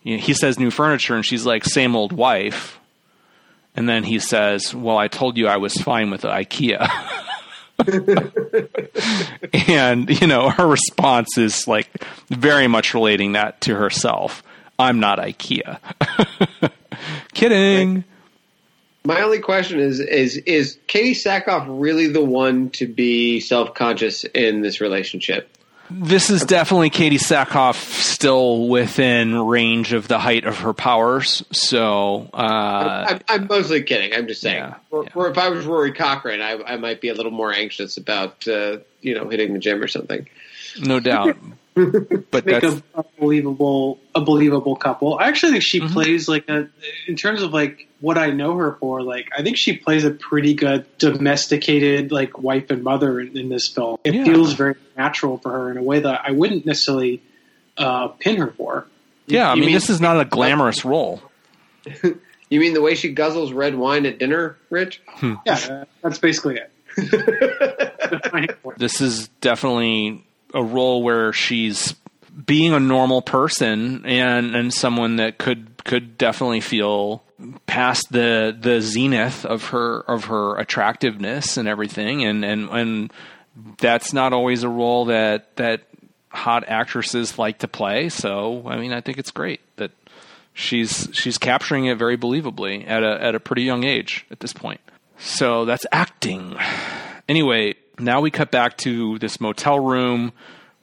you know, he says new furniture, and she's like, same old wife. And then he says, Well, I told you I was fine with IKEA. and, you know, her response is like very much relating that to herself. I'm not IKEA. Kidding.
My only question is is is Katee Sackhoff really the one to be self conscious in this relationship?
This is definitely Katee Sackhoff still within range of the height of her powers. So uh,
I'm, I'm, mostly kidding. I'm just saying. Yeah, or, yeah. or, if I was Rory Cochrane, I, I, might be a little more anxious about uh, you know hitting the gym or something.
No doubt. But
make a, a, believable a believable couple. I actually think she mm-hmm. plays like a in terms of like what I know her for. Like I think she plays a pretty good domesticated like wife and mother in, in this film. It yeah. feels very natural for her in a way that I wouldn't necessarily uh, pin her for.
Yeah, I mean, mean, this is not a glamorous role.
you mean the way she guzzles red wine at dinner, Rich?
Hmm. Yeah, uh, that's basically it.
this is definitely a role where she's being a normal person and and someone that could could definitely feel past the the zenith of her of her attractiveness and everything. And and and that's not always a role that that hot actresses like to play. So i mean i think it's great that she's she's capturing it very believably at a at a pretty young age at this point. So that's acting. Anyway now we cut back to this motel room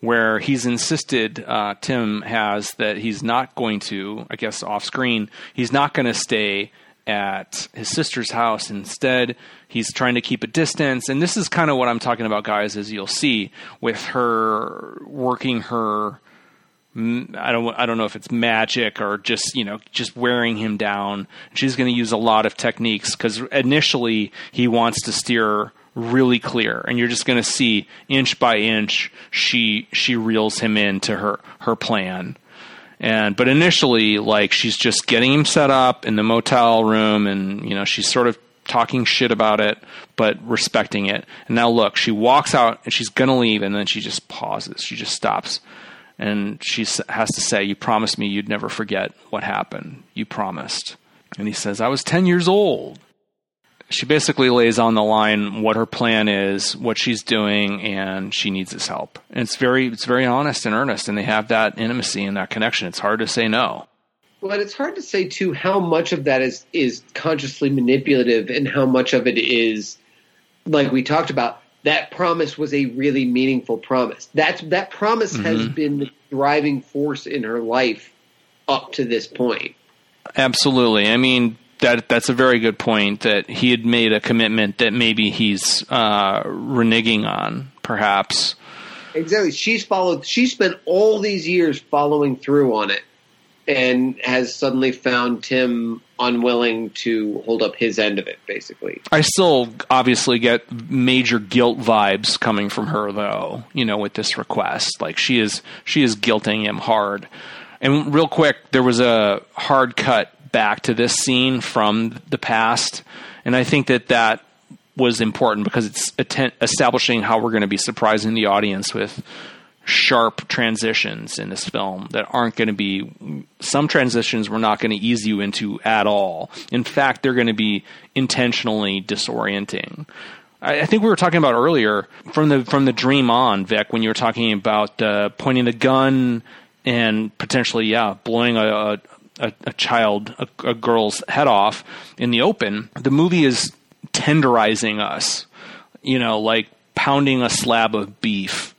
where he's insisted, uh, Tim has, that he's not going to, I guess off screen, he's not going to stay at his sister's house. Instead, he's trying to keep a distance. And this is kind of what I'm talking about, guys, as you'll see, with her working her. I don't. I don't know if it's magic or just you know just wearing him down. She's going to use a lot of techniques because initially he wants to steer really clear. And you're just going to see inch by inch she she reels him into her her plan. And but initially like she's just getting him set up in the motel room and you know she's sort of talking shit about it but respecting it. And now look she walks out and she's going to leave and then she just pauses. She just stops. And she has to say you promised me you'd never forget what happened. You promised. And he says i was 10 years old she basically lays on the line what her plan is, what she's doing, and she needs his help. And it's very it's very honest and earnest, and they have that intimacy and that connection. It's hard to say no.
Well, it's hard to say too how much of that is is consciously manipulative, and how much of it is like we talked about. That promise was a really meaningful promise. That's that promise mm-hmm. has been the driving force in her life up to this point.
Absolutely. I mean, that that's a very good point. That he had made a commitment that maybe he's uh, reneging on, perhaps.
Exactly. She's followed. She spent all these years following through on it, and has suddenly found Tim unwilling to hold up his end of it. Basically,
I still obviously get major guilt vibes coming from her, though. You know, with this request, like she is she is guilting him hard. And real quick, there was a hard cut back to this scene from the past, and I think that that was important because it's atten- establishing how we're going to be surprising the audience with sharp transitions in this film that aren't going to be some transitions we're not going to ease you into at all. In fact, they're going to be intentionally disorienting. I, I, think we were talking about earlier from the from the dream on, Vic, when you were talking about uh, pointing the gun and potentially, yeah, blowing a, a, a child, a, a girl's head off in the open. The movie is tenderizing us, you know, like pounding a slab of beef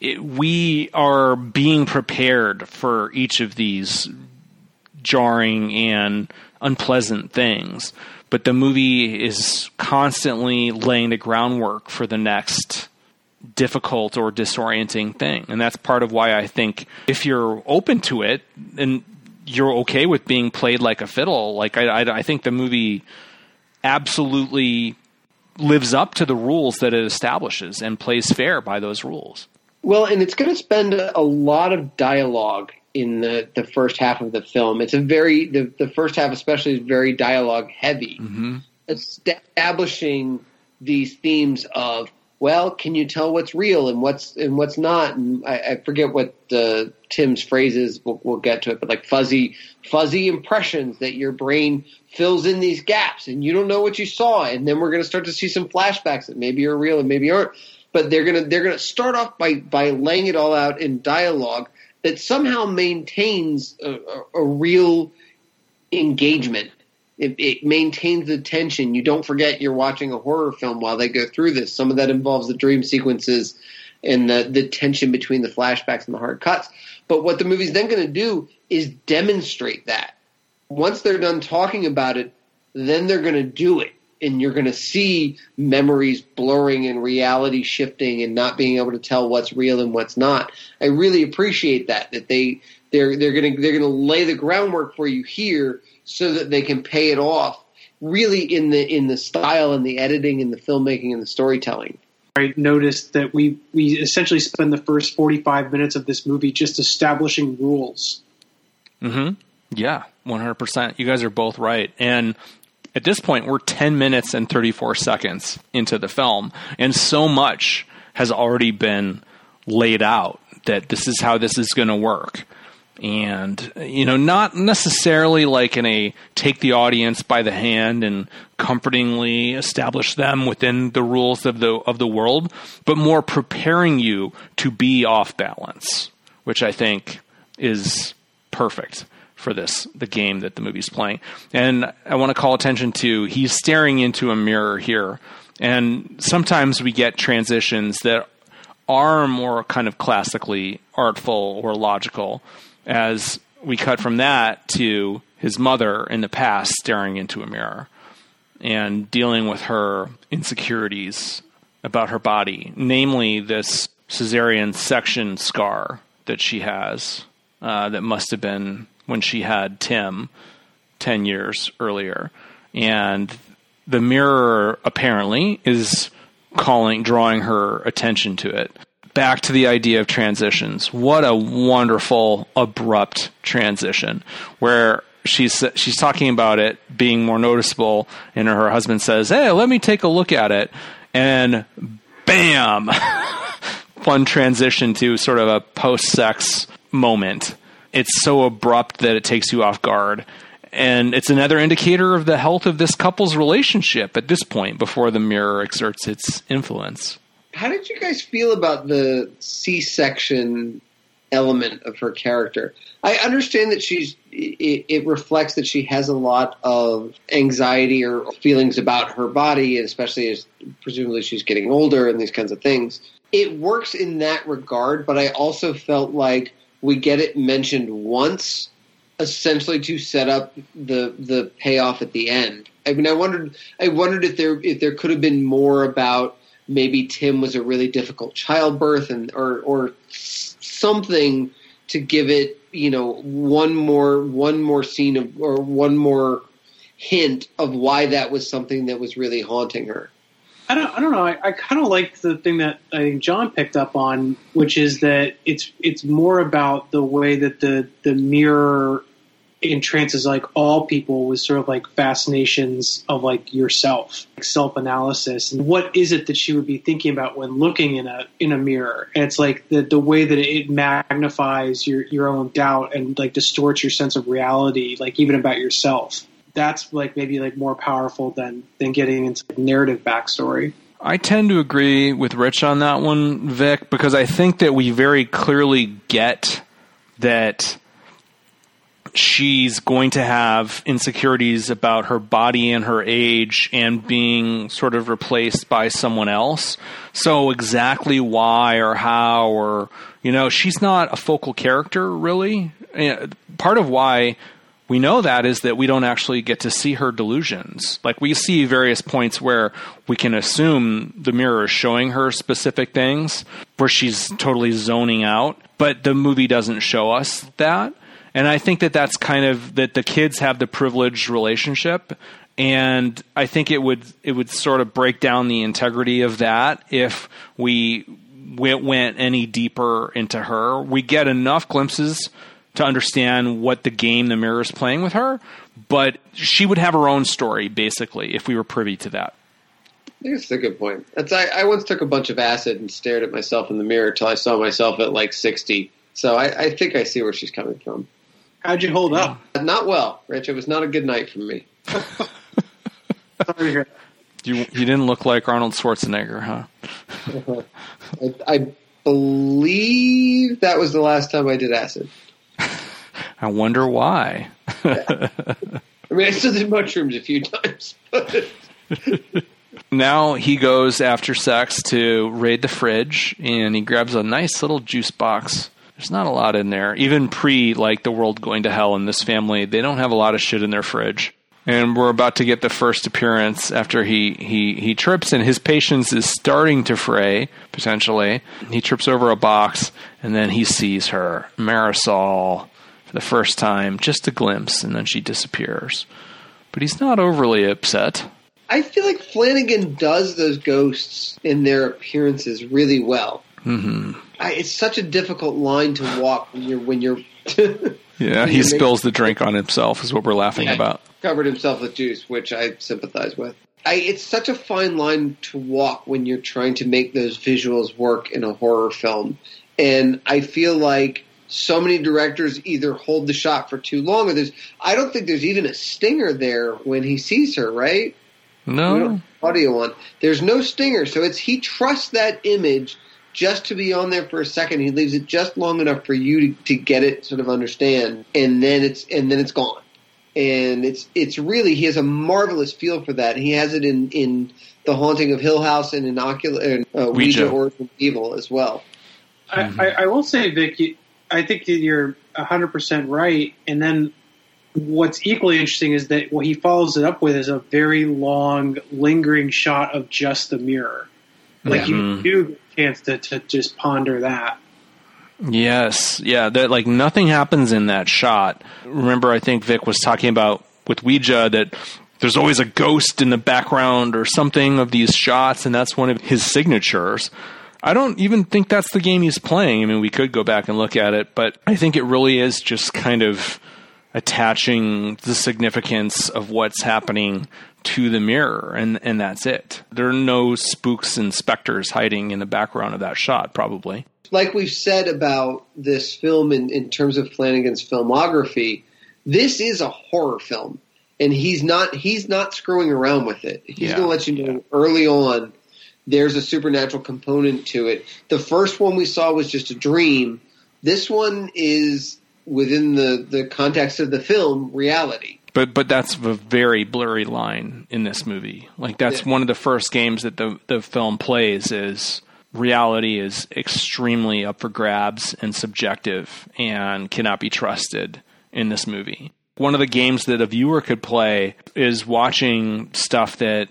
it, we are being prepared for each of these jarring and unpleasant things. But the movie is constantly laying the groundwork for the next difficult or disorienting thing. And that's part of why I think if you're open to it and you're okay with being played like a fiddle, like I, I, I think the movie absolutely lives up to the rules that it establishes and plays fair by those rules.
Well, and it's going to spend a lot of dialogue in the, the first half of the film. It's a very the, the first half especially is very dialogue heavy, mm-hmm. establishing these themes of well, can you tell what's real and what's and what's not? And I, I forget what Tim's phrase is. We'll, we'll, get to it, but like fuzzy fuzzy impressions that your brain fills in these gaps, and you don't know what you saw, and then we're going to start to see some flashbacks that maybe are real and maybe aren't but they're gonna they're gonna start off by by laying it all out in dialogue that somehow maintains a, a, a real engagement. It, it, maintains the tension. You don't forget you're watching a horror film while they go through this. Some of that involves the dream sequences and the, the tension between the flashbacks and the hard cuts. But what the movie's then going to do is demonstrate that. Once they're done talking about it, then they're going to do it and you're going to see memories blurring and reality shifting and not being able to tell what's real and what's not. I really appreciate that that they they're they're going to they're going to lay the groundwork for you here so that they can pay it off really in the in the style and the editing and the filmmaking and the storytelling.
I noticed that we we essentially spend the first 45 minutes of this movie just establishing rules.
Mhm. Yeah, 100%. You guys are both right. And at this point, we're 10 minutes and 34 seconds into the film, and so much has already been laid out that this is how this is going to work. And, you know, not necessarily like in a take the audience by the hand and comfortingly establish them within the rules of the, of the world, but more preparing you to be off balance, which I think is perfect for this the game that the movie's playing. And I want to call attention to he's staring into a mirror here. And sometimes we get transitions that are more kind of classically artful or logical as we cut from that to his mother in the past staring into a mirror and dealing with her insecurities about her body, namely this cesarean section scar that she has uh, that must have been when she had Tim 10 years earlier. And the mirror apparently is calling, drawing her attention to it. Back to the idea of transitions. What a wonderful, abrupt transition where she's she's talking about it being more noticeable, and her husband says, "Hey, let me take a look at it," and bam, fun transition to sort of a post-sex moment it's so abrupt that it takes you off guard. And it's another indicator of the health of this couple's relationship at this point before the mirror exerts its influence.
How did you guys feel about the C section element of her character? I understand that she's, it, it, reflects that she has a lot of anxiety or feelings about her body, especially as presumably she's getting older and these kinds of things. It works in that regard, but I also felt like we get it mentioned once, essentially to set up the the payoff at the end. I mean, I wondered, I wondered if there if there could have been more about maybe Tim was a really difficult childbirth and or or something to give it, you know, one more one more scene of or one more hint of why that was something that was really haunting her.
I don't, I don't know. I, I kind of like the thing that I think John picked up on, which is that it's it's more about the way that the the mirror entrances like all people with sort of like fascinations of like yourself, like self analysis, and what is it that she would be thinking about when looking in a in a mirror? And it's like the the way that it magnifies your your own doubt and like distorts your sense of reality, like even about yourself. That's like maybe like more powerful than than getting into narrative backstory.
I tend to agree with Rich on that one, Vic, because I think that we very clearly get that she's going to have insecurities about her body and her age and being sort of replaced by someone else. So exactly why or how or you know, she's not a focal character really. Part of why we know that is that we don't actually get to see her delusions. Like we see various points where we can assume the mirror is showing her specific things where she's totally zoning out, but the movie doesn't show us that. And I think that that's kind of that the kids have the privileged relationship and I think it would it would sort of break down the integrity of that if we went, went any deeper into her. We get enough glimpses to understand what the game the mirror is playing with her, but she would have her own story basically if we were privy to that.
It's a good point. That's, I, I once took a bunch of acid and stared at myself in the mirror until I saw myself at like sixty. So I, I think I see where she's coming from.
How'd you hold up?
Not well, Rich. It was not a good night for me.
Sorry to
You you didn't look like Arnold Schwarzenegger, huh?
I, I believe that was the last time I did acid.
I wonder why.
I mean, I still did mushrooms a few times. But
now he goes after sex to raid the fridge and he grabs a nice little juice box. There's not a lot in there. Even pre like the world going to hell in this family, they don't have a lot of shit in their fridge. And we're about to get the first appearance after he, he, he trips and his patience is starting to fray, potentially. He trips over a box and then he sees her, Marisol, for the first time, just a glimpse, and then she disappears. But he's not overly upset.
I feel like Flanagan does those ghosts in their appearances really well.
hmm
I, it's such a difficult line to walk when you're when you're
Yeah,
When
he
you make-
spills the drink on himself, is what we're laughing
Yeah.
about.
covered himself with juice, which I sympathize with. I, it's such a fine line to walk when you're trying to make those visuals work in a horror film, and I feel like so many directors either hold the shot for too long, or there's I don't think there's even a stinger there when he sees her, right?
No,
audio on. There's no stinger, so it's he trusts that image just to be on there for a second. He leaves it just long enough for you to, to get it, sort of understand, and then it's and then it's gone. And it's it's really he has a marvelous feel for that. He has it in in the haunting of Hill House and in Oculus, and, uh, Ouija,
Ouija.
Origin of Evil as well.
I, I, I will say, Vic, you- I think that you're 100% right. And then what's equally interesting is that what he follows it up with is a very long, lingering shot of just the mirror. Like
Mhm.
you do get a chance to, to just ponder that.
Yes, yeah. That like nothing happens in that shot. Remember, I think Vic was talking about with Ouija that there's always a ghost in the background or something of these shots, and that's one of his signatures. I don't even think that's the game he's playing. I mean, we could go back and look at it, but I think it really is just kind of attaching the significance of what's happening to the mirror, and and that's it. There are no spooks and specters hiding in the background of that shot, probably.
like we've said about this film in, in terms of Flanagan's filmography, this is a horror film, and he's not he's not screwing around with it. He's
Yeah,
going to let you know early on there's a supernatural component to it. The first one we saw was just a dream. This one is within the the context of the film reality.
But but that's a very blurry line in this movie. Like that's
Yeah.
one of the first games that the the film plays is reality is extremely up for grabs and subjective and cannot be trusted in this movie. One of the games that a viewer could play is watching stuff that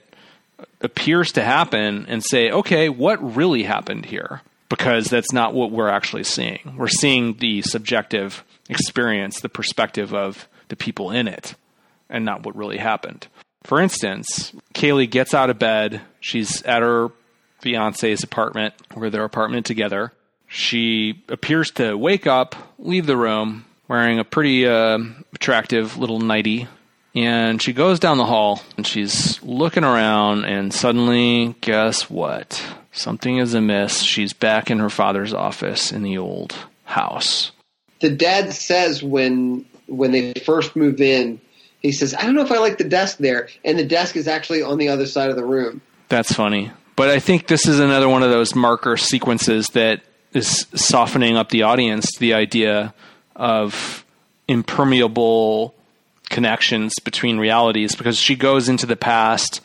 appears to happen and say, okay, what really happened here? Because that's not what we're actually seeing. We're seeing the subjective experience, the perspective of the people in it, and not what really happened. For instance, Kaylie gets out of bed. She's at her fiance's apartment, or their apartment together. She appears to wake up, leave the room, wearing a pretty uh, attractive little nightie. And she goes down the hall and she's looking around, and suddenly, guess what? Something is amiss. She's back in her father's office in the old house.
The dad says when when they first move in, he says, "I don't know if I like the desk there," and the desk is actually on the other side of the room.
That's funny. But I think this is another one of those marker sequences that is softening up the audience to the idea of impermeable connections between realities because she goes into the past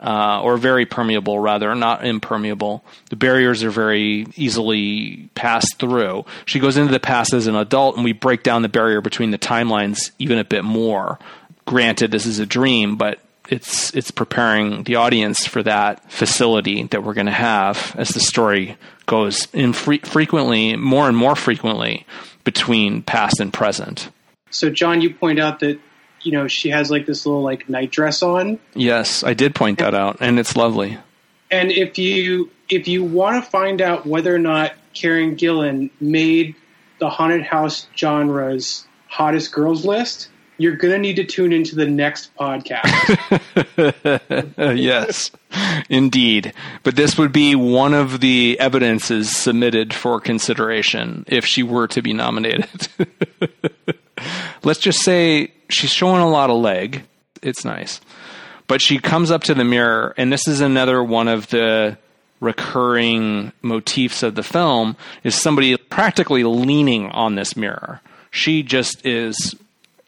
uh, or very permeable rather not impermeable the barriers are very easily passed through she goes into the past as an adult and we break down the barrier between the timelines even a bit more granted this is a dream but it's it's preparing the audience for that facility that we're going to have as the story goes in fre- frequently more and more frequently between past and present
So, John, you point out that you know she has like this little like night dress on,
Yes, I did point that out, and it's lovely.
and if you if you want to find out whether or not Karen Gillan made the haunted house genre's hottest girls list, you're gonna need to tune into the next podcast.
yes, indeed. But this would be one of the evidences submitted for consideration if she were to be nominated. Let's just say she's showing a lot of leg. It's nice. But she comes up to the mirror, and this is another one of the recurring motifs of the film is somebody practically leaning on this mirror. She just is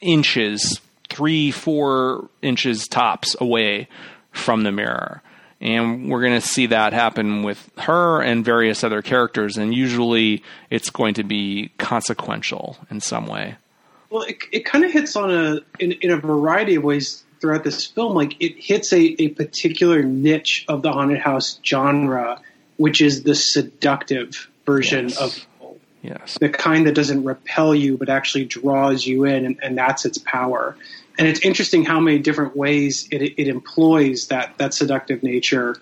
inches, three, four inches tops away from the mirror. And we're going to see that happen with her and various other characters. And usually it's going to be consequential in some way.
Well, it, it kind of hits on a in, in a variety of ways throughout this film. Like it hits a, a particular niche of the haunted house genre, which is the seductive version
Yes.
of
Yes.
the kind that doesn't repel you but actually draws you in, and, and that's its power. And it's interesting how many different ways it, it employs that that seductive nature,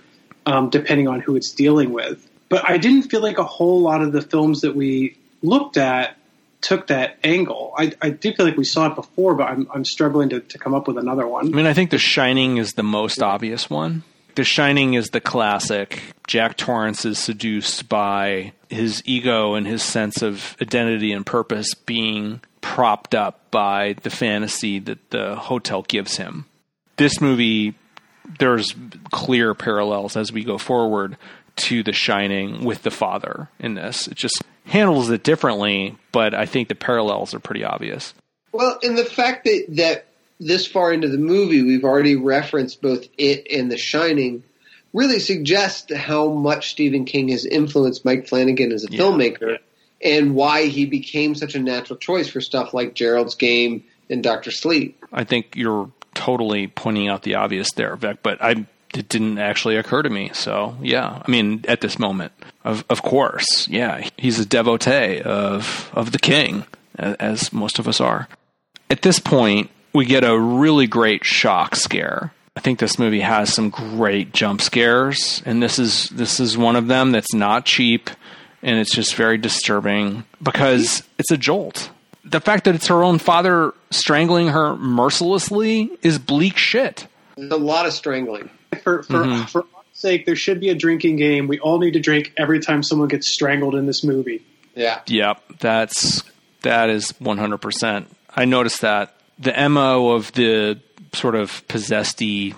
um, depending on who it's dealing with. But I didn't feel like a whole lot of the films that we looked at took that angle. I, I did feel like we saw it before, but I'm, I'm struggling to, to come up with another one.
I mean, I think The Shining is the most obvious one. The Shining is the classic. Jack Torrance is seduced by his ego and his sense of identity and purpose being propped up by the fantasy that the hotel gives him. This movie, there's clear parallels as we go forward to The Shining with the father in this. It just handles it differently, but I think the parallels are pretty obvious.
Well, and the fact that that this far into the movie we've already referenced both it and The Shining really suggests how much Stephen King has influenced Mike Flanagan as a
Yeah.
filmmaker and why he became such a natural choice for stuff like Gerald's Game and Doctor Sleep.
I think you're totally pointing out the obvious there, Vic, but I it didn't actually occur to me. So yeah, I mean, at this moment, of of course, yeah, he's a devotee of of the king, as most of us are. At this point, we get a really great shock scare. I think this movie has some great jump scares, and this is this is one of them that's not cheap, and it's just very disturbing because it's a jolt. The fact that it's her own father strangling her mercilessly is bleak shit.
There's a lot of strangling.
For for
Mhm.
for our sake, there should be a drinking game. We all need to drink every time someone gets strangled in this movie.
Yeah.
Yep, that's that is 100%. I noticed that the MO of the sort of possessedy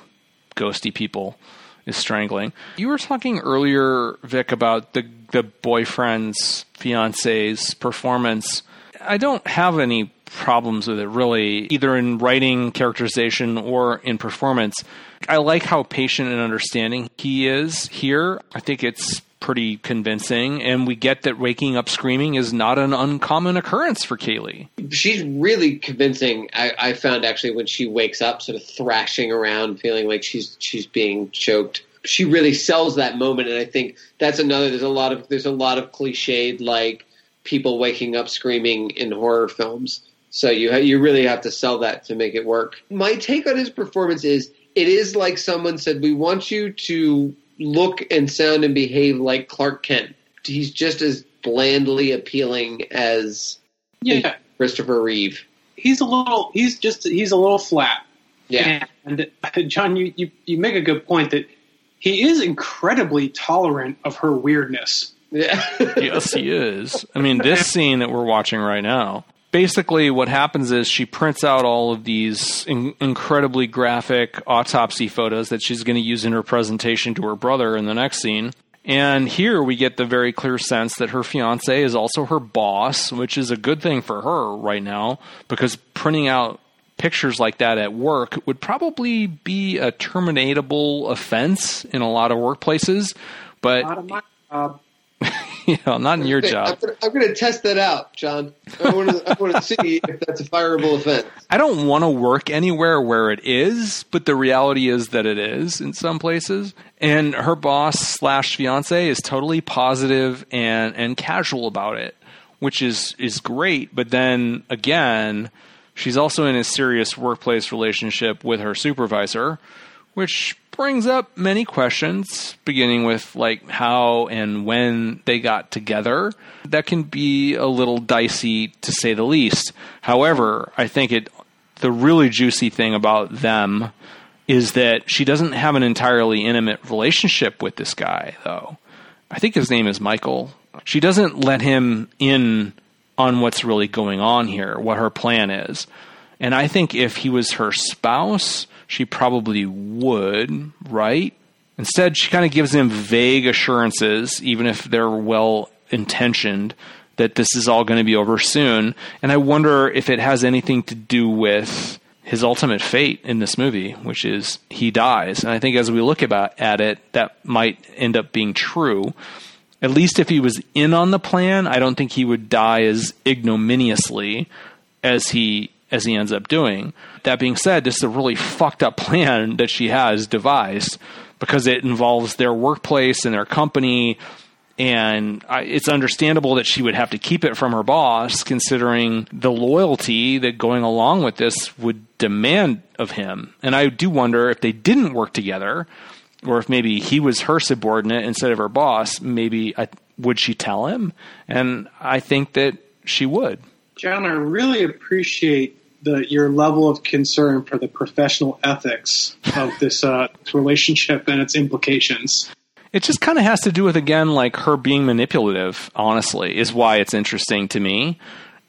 ghosty people is strangling. You were talking earlier Vic about the the boyfriend's fiance's performance. I don't have any problems with it really either in writing characterization or in performance. I like how patient and understanding he is here. I think it's pretty convincing and we get that waking up screaming is not an uncommon occurrence for Kaylie.
She's really convincing. I, I found actually when she wakes up, sort of thrashing around, feeling like she's she's being choked. She really sells that moment, and I think that's another. There's a lot of there's a lot of cliched like people waking up screaming in horror films. So you ha- you really have to sell that to make it work. My take on his performance is it is like someone said, we want you to look and sound and behave like Clark Kent. He's just as blandly appealing as
Yeah,
Christopher Reeve.
He's a little. He's just. He's a little flat.
Yeah.
And John, you, you you make a good point that he is incredibly tolerant of her weirdness.
Yeah.
yes, he is. I mean, this scene that we're watching right now. Basically, what happens is she prints out all of these in- incredibly graphic autopsy photos that she's going to use in her presentation to her brother in the next scene. And here we get the very clear sense that her fiance is also her boss, which is a good thing for her right now because printing out pictures like that at work would probably be a terminatable offense in a lot of workplaces. But
Not of my job.
you know, not in your
I'm
job.
I'm gonna test that out, John. I want to I want to see if that's a fireable offense.
I don't want to work anywhere where it is, but the reality is that it is in some places. And her boss slash fiance is totally positive and and casual about it, which is is great. But then again, she's also in a serious workplace relationship with her supervisor, which brings up many questions, beginning with like how and when they got together. That can be a little dicey to say the least. However, I think it the really juicy thing about them is that she doesn't have an entirely intimate relationship with this guy though. I think his name is Michael. She doesn't let him in on what's really going on here, what her plan is. And I think if he was her spouse, she probably would, right? Instead, she kind of gives him vague assurances, even if they're well intentioned, that this is all going to be over soon. And I wonder if it has anything to do with his ultimate fate in this movie, which is he dies. And I think as we look about at it, that might end up being true. At least if he was in on the plan, I don't think he would die as ignominiously as he as he ends up doing. That being said, this is a really fucked up plan that she has devised because it involves their workplace and their company and I, it's understandable that she would have to keep it from her boss considering the loyalty that going along with this would demand of him. And I do wonder if they didn't work together or if maybe he was her subordinate instead of her boss, maybe I, would she tell him? And I think that she would.
John, I really appreciate the your level of concern for the professional ethics of this uh, relationship and its implications.
It just kind of has to do with again like her being manipulative, honestly, is why it's interesting to me.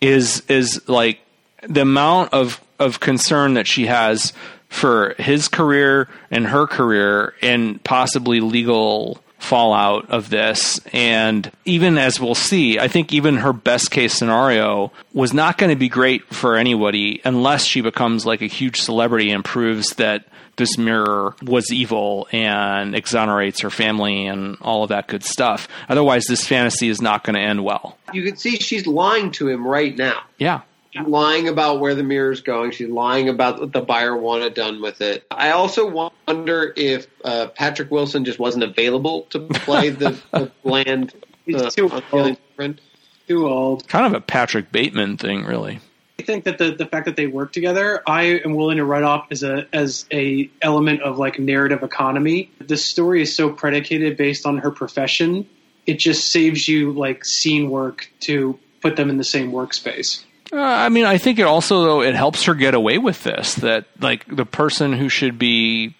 Is is like the amount of of concern that she has for his career and her career and possibly legal fallout of this. And even as we'll see, I think even her best case scenario was not going to be great for anybody unless she becomes like a huge celebrity and proves that this mirror was evil and exonerates her family and all of that good stuff. Otherwise, this fantasy is not going to end well.
You can see she's lying to him right now.
Yeah.
She's lying about where the mirror is going. She's lying about what the buyer wanted done with it. I also wonder if uh, Patrick Wilson just wasn't available to play the, the bland,
He's
uh,
too old.
friend.
Too old.
Kind of a Patrick Bateman thing, really.
I think that the, the fact that they work together, I am willing to write off as a as a element of like narrative economy. The story is so predicated based on her profession, it just saves you like scene work to put them in the same workspace.
Uh, I mean, I think it also though it helps her get away with this. That like the person who should be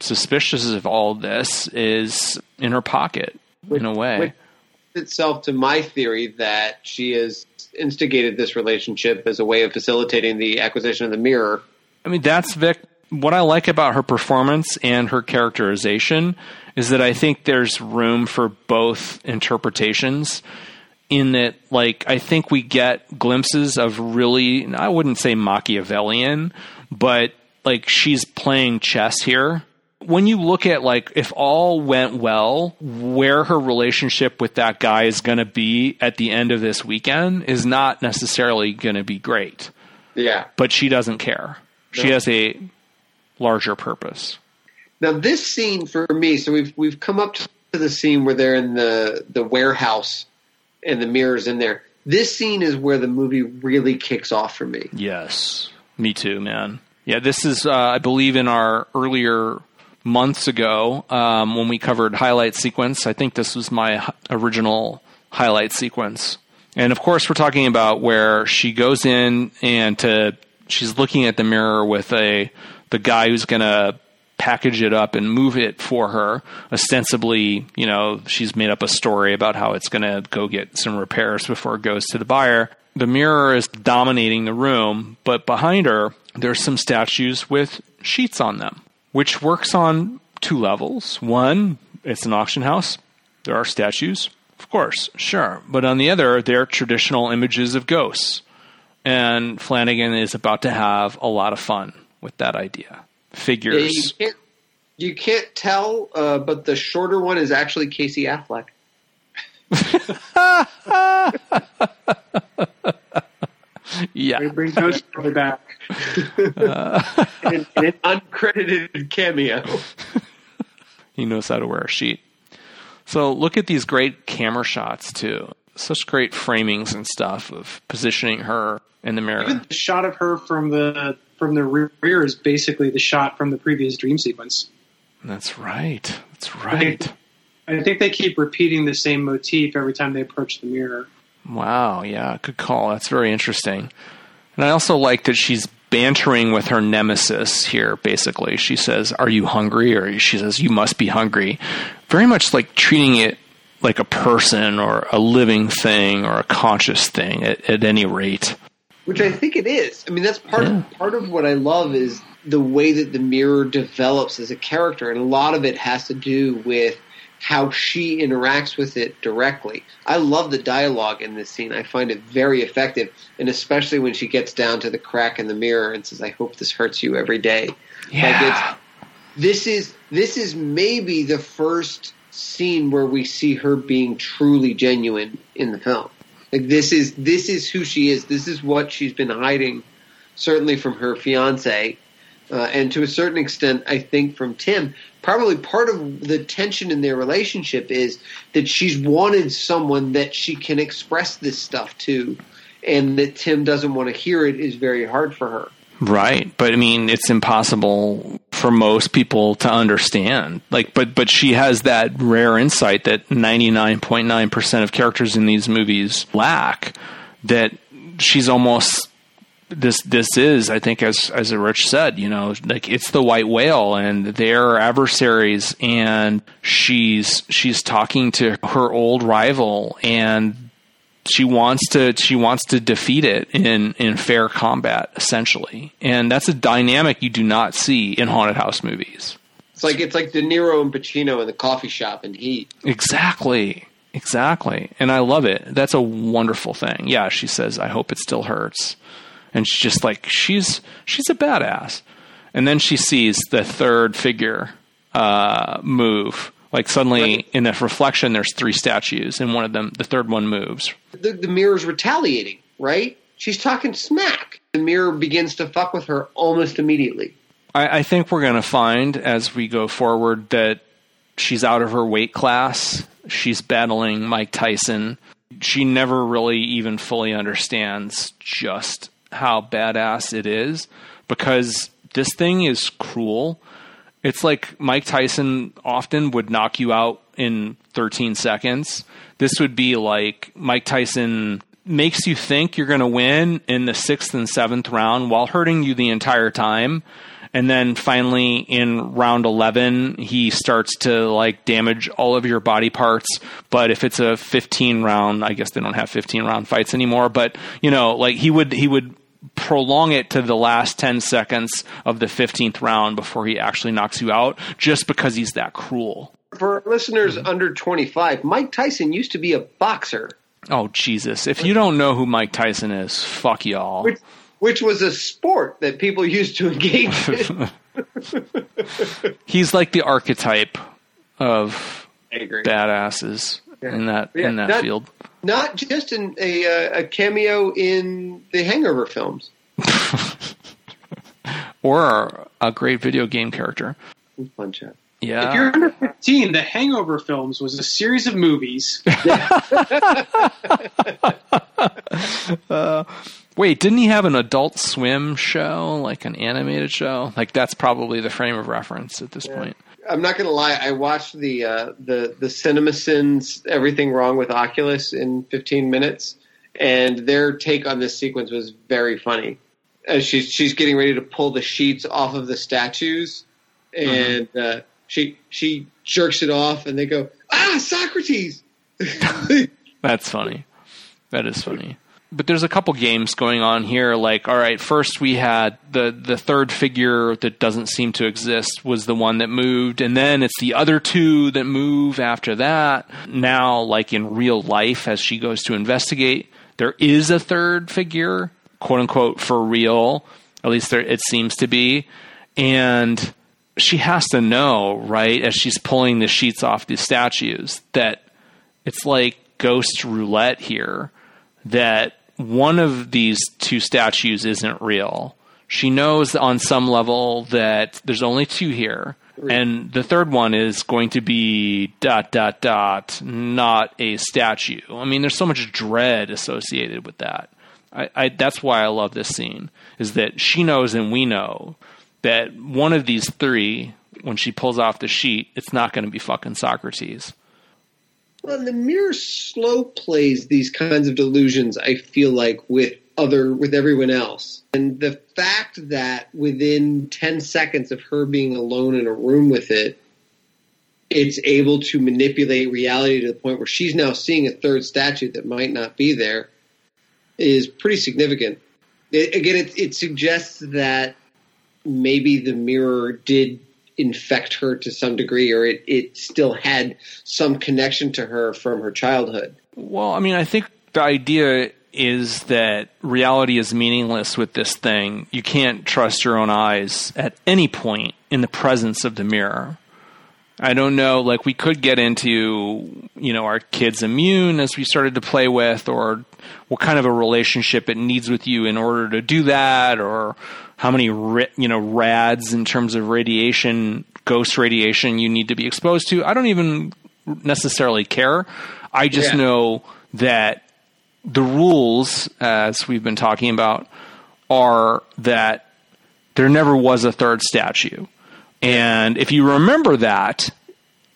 suspicious of all this is in her pocket in a way.
Which itself to my theory that she has instigated this relationship as a way of facilitating the acquisition of the mirror.
I mean, that's Vic. What I like about her performance and her characterization is that I think there's room for both interpretations. In that, like, I think we get glimpses of really, I wouldn't say Machiavellian, but like she's playing chess here. When you look at, like, if all went well, where her relationship with that guy is going to be at the end of this weekend is not necessarily going to be great
Yeah.
but she doesn't care. She has a larger purpose.
Now this scene for me, so we've we've come up to the scene where they're in the the warehouse and the mirrors in there. This scene is where the movie really kicks off for me.
Yes, me too, man. Yeah, this is, uh, I believe, in our earlier months ago um, when we covered highlight sequence. I think this was my original highlight sequence And of course, we're talking about where she goes in and to she's looking at the mirror with a the guy who's going to package it up and move it for her. Ostensibly, you know, she's made up a story about how it's going to go get some repairs before it goes to the buyer. The mirror is dominating the room, but behind her, there's some statues with sheets on them, which works on two levels. One, it's an auction house. There are statues. Of course, sure. But on the other, they're traditional images of ghosts. And Flanagan is about to have a lot of fun with that idea. Figures.
Yeah, you can't you can't tell, uh, but the shorter one is actually Casey Affleck.
yeah.
We bring Ghost Story back.
uh, in, in an uncredited cameo.
he knows how to wear a sheet. So look at these great camera shots too. Such great framings and stuff of positioning her in the mirror.
Even the shot of her from the from the rear is basically the shot from the previous dream sequence.
That's right. That's right.
I think they keep repeating the same motif every time they approach the mirror.
Wow, yeah, good call. That's very interesting. And I also like that she's bantering with her nemesis here, basically. She says, Are you hungry? Or she says, You must be hungry. Very much like treating it like a person or a living thing or a conscious thing at, at any rate.
Which I think it is. I mean, that's part yeah. of, part of what I love is the way that the mirror develops as a character, and a lot of it has to do with how she interacts with it directly. I love the dialogue in this scene. I find it very effective, and especially when she gets down to the crack in the mirror and says, "I hope this hurts you every day."
Yeah.
Like this is this is maybe the first scene where we see her being truly genuine in the film. Like this is this is who she is. This is what she's been hiding, certainly from her fiance, uh, and to a certain extent, I think from Tim. Probably part of the tension in their relationship is that she's wanted someone that she can express this stuff to, and that Tim doesn't want to hear it is very hard for her.
Right, but I mean, it's impossible for most people to understand. Like, but but she has that rare insight that ninety nine point nine percent of characters in these movies lack. That she's almost this this is I think as as Rich said, you know, like it's the white whale and they're adversaries and she's she's talking to her old rival and she wants to she wants to defeat it in in fair combat essentially. And that's a dynamic you do not see in haunted house movies.
It's like it's like de niro and pacino in the coffee shop in heat
exactly. Exactly. And i love it. That's a wonderful thing. Yeah she says i hope it still hurts. And she's just like she's she's a badass. And then she sees the third figure uh, move. Like suddenly right. in the reflection, there's three statues, and one of them, the third one moves.
The, the mirror's retaliating, right? She's talking smack. The mirror begins to fuck with her almost immediately.
I, I think we're going to find as we go forward that she's out of her weight class. She's battling Mike Tyson. She never really even fully understands just how badass it is because this thing is cruel it's like Mike Tyson often would knock you out in 13 seconds. This would be like Mike Tyson makes you think you're going to win in the sixth and seventh round while hurting you the entire time. And then finally in round 11, he starts to like damage all of your body parts. But if it's a 15 round, I guess they don't have 15 round fights anymore. But you know, like he would, he would prolong it to the last 10 seconds of the 15th round before he actually knocks you out just because he's that cruel.
For listeners mm-hmm. under 25, Mike Tyson used to be a boxer.
Oh, Jesus. If you don't know who Mike Tyson is, fuck y'all.
Which, which was a sport that people used to engage in.
he's like the archetype of badasses yeah. in that yeah, in that
not,
field.
Not just in a, uh, a cameo in the Hangover films,
or a great video game character.
Punch out.
Yeah.
If you're under 15, the Hangover films was a series of movies.
uh, wait, didn't he have an Adult Swim show, like an animated show? Like that's probably the frame of reference at this yeah. point.
I'm not gonna lie. I watched the uh, the the CinemaSins Everything Wrong with Oculus in 15 minutes, and their take on this sequence was very funny. As she's she's getting ready to pull the sheets off of the statues, and uh, she she jerks it off, and they go, "Ah, Socrates!"
That's funny. That is funny. But there's a couple games going on here. Like, all right, first we had the the third figure that doesn't seem to exist was the one that moved, and then it's the other two that move after that. Now, like in real life, as she goes to investigate, there is a third figure, quote unquote, for real. At least there it seems to be, and she has to know, right, as she's pulling the sheets off the statues, that it's like ghost roulette here that one of these two statues isn't real. She knows on some level that there's only two here. And the third one is going to be dot dot dot, not a statue. I mean, there's so much dread associated with that. I, I that's why I love this scene. Is that she knows and we know that one of these three, when she pulls off the sheet, it's not going to be fucking Socrates.
Well, the mirror slow plays these kinds of delusions. I feel like with other with everyone else, and the fact that within ten seconds of her being alone in a room with it, it's able to manipulate reality to the point where she's now seeing a third statue that might not be there is pretty significant. It, again, it, it suggests that maybe the mirror did infect her to some degree, or it, it still had some connection to her from her childhood.
Well, I mean, I think the idea is that reality is meaningless with this thing. You can't trust your own eyes at any point in the presence of the mirror. I don't know, like we could get into, you know, our kids immune as we started to play with or what kind of a relationship it needs with you in order to do that or how many you know rads in terms of radiation, ghost radiation you need to be exposed to. I don't even necessarily care. I just yeah. know that the rules, as we've been talking about, are that there never was a third statue. And if you remember that,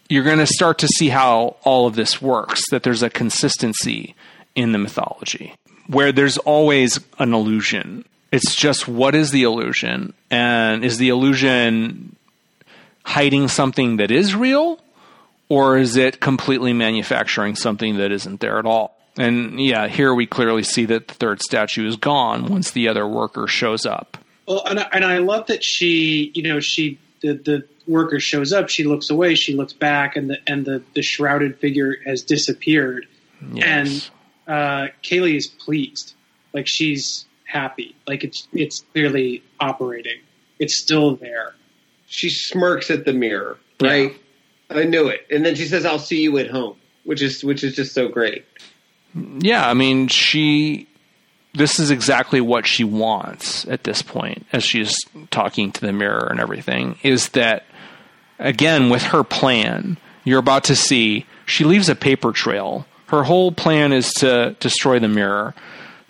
you're going to start to see how all of this works, that there's a consistency in the mythology where there's always an illusion it's just what is the illusion? And is the illusion hiding something that is real? Or is it completely manufacturing something that isn't there at all? And yeah, here we clearly see that the third statue is gone once the other worker shows up.
Well, and I, and I love that she, you know, she the, the worker shows up, she looks away, she looks back, and the and the, the shrouded figure has disappeared. Yes. And uh, Kaylie is pleased, like she's happy. Like it's it's clearly operating. It's still there.
She smirks at the mirror, right? Yeah. I knew it. And then she says, "I'll see you at home," which is which is just so great.
Yeah, I mean, she this is exactly what she wants at this point as she's talking to the mirror and everything is that again with her plan you're about to see she leaves a paper trail her whole plan is to destroy the mirror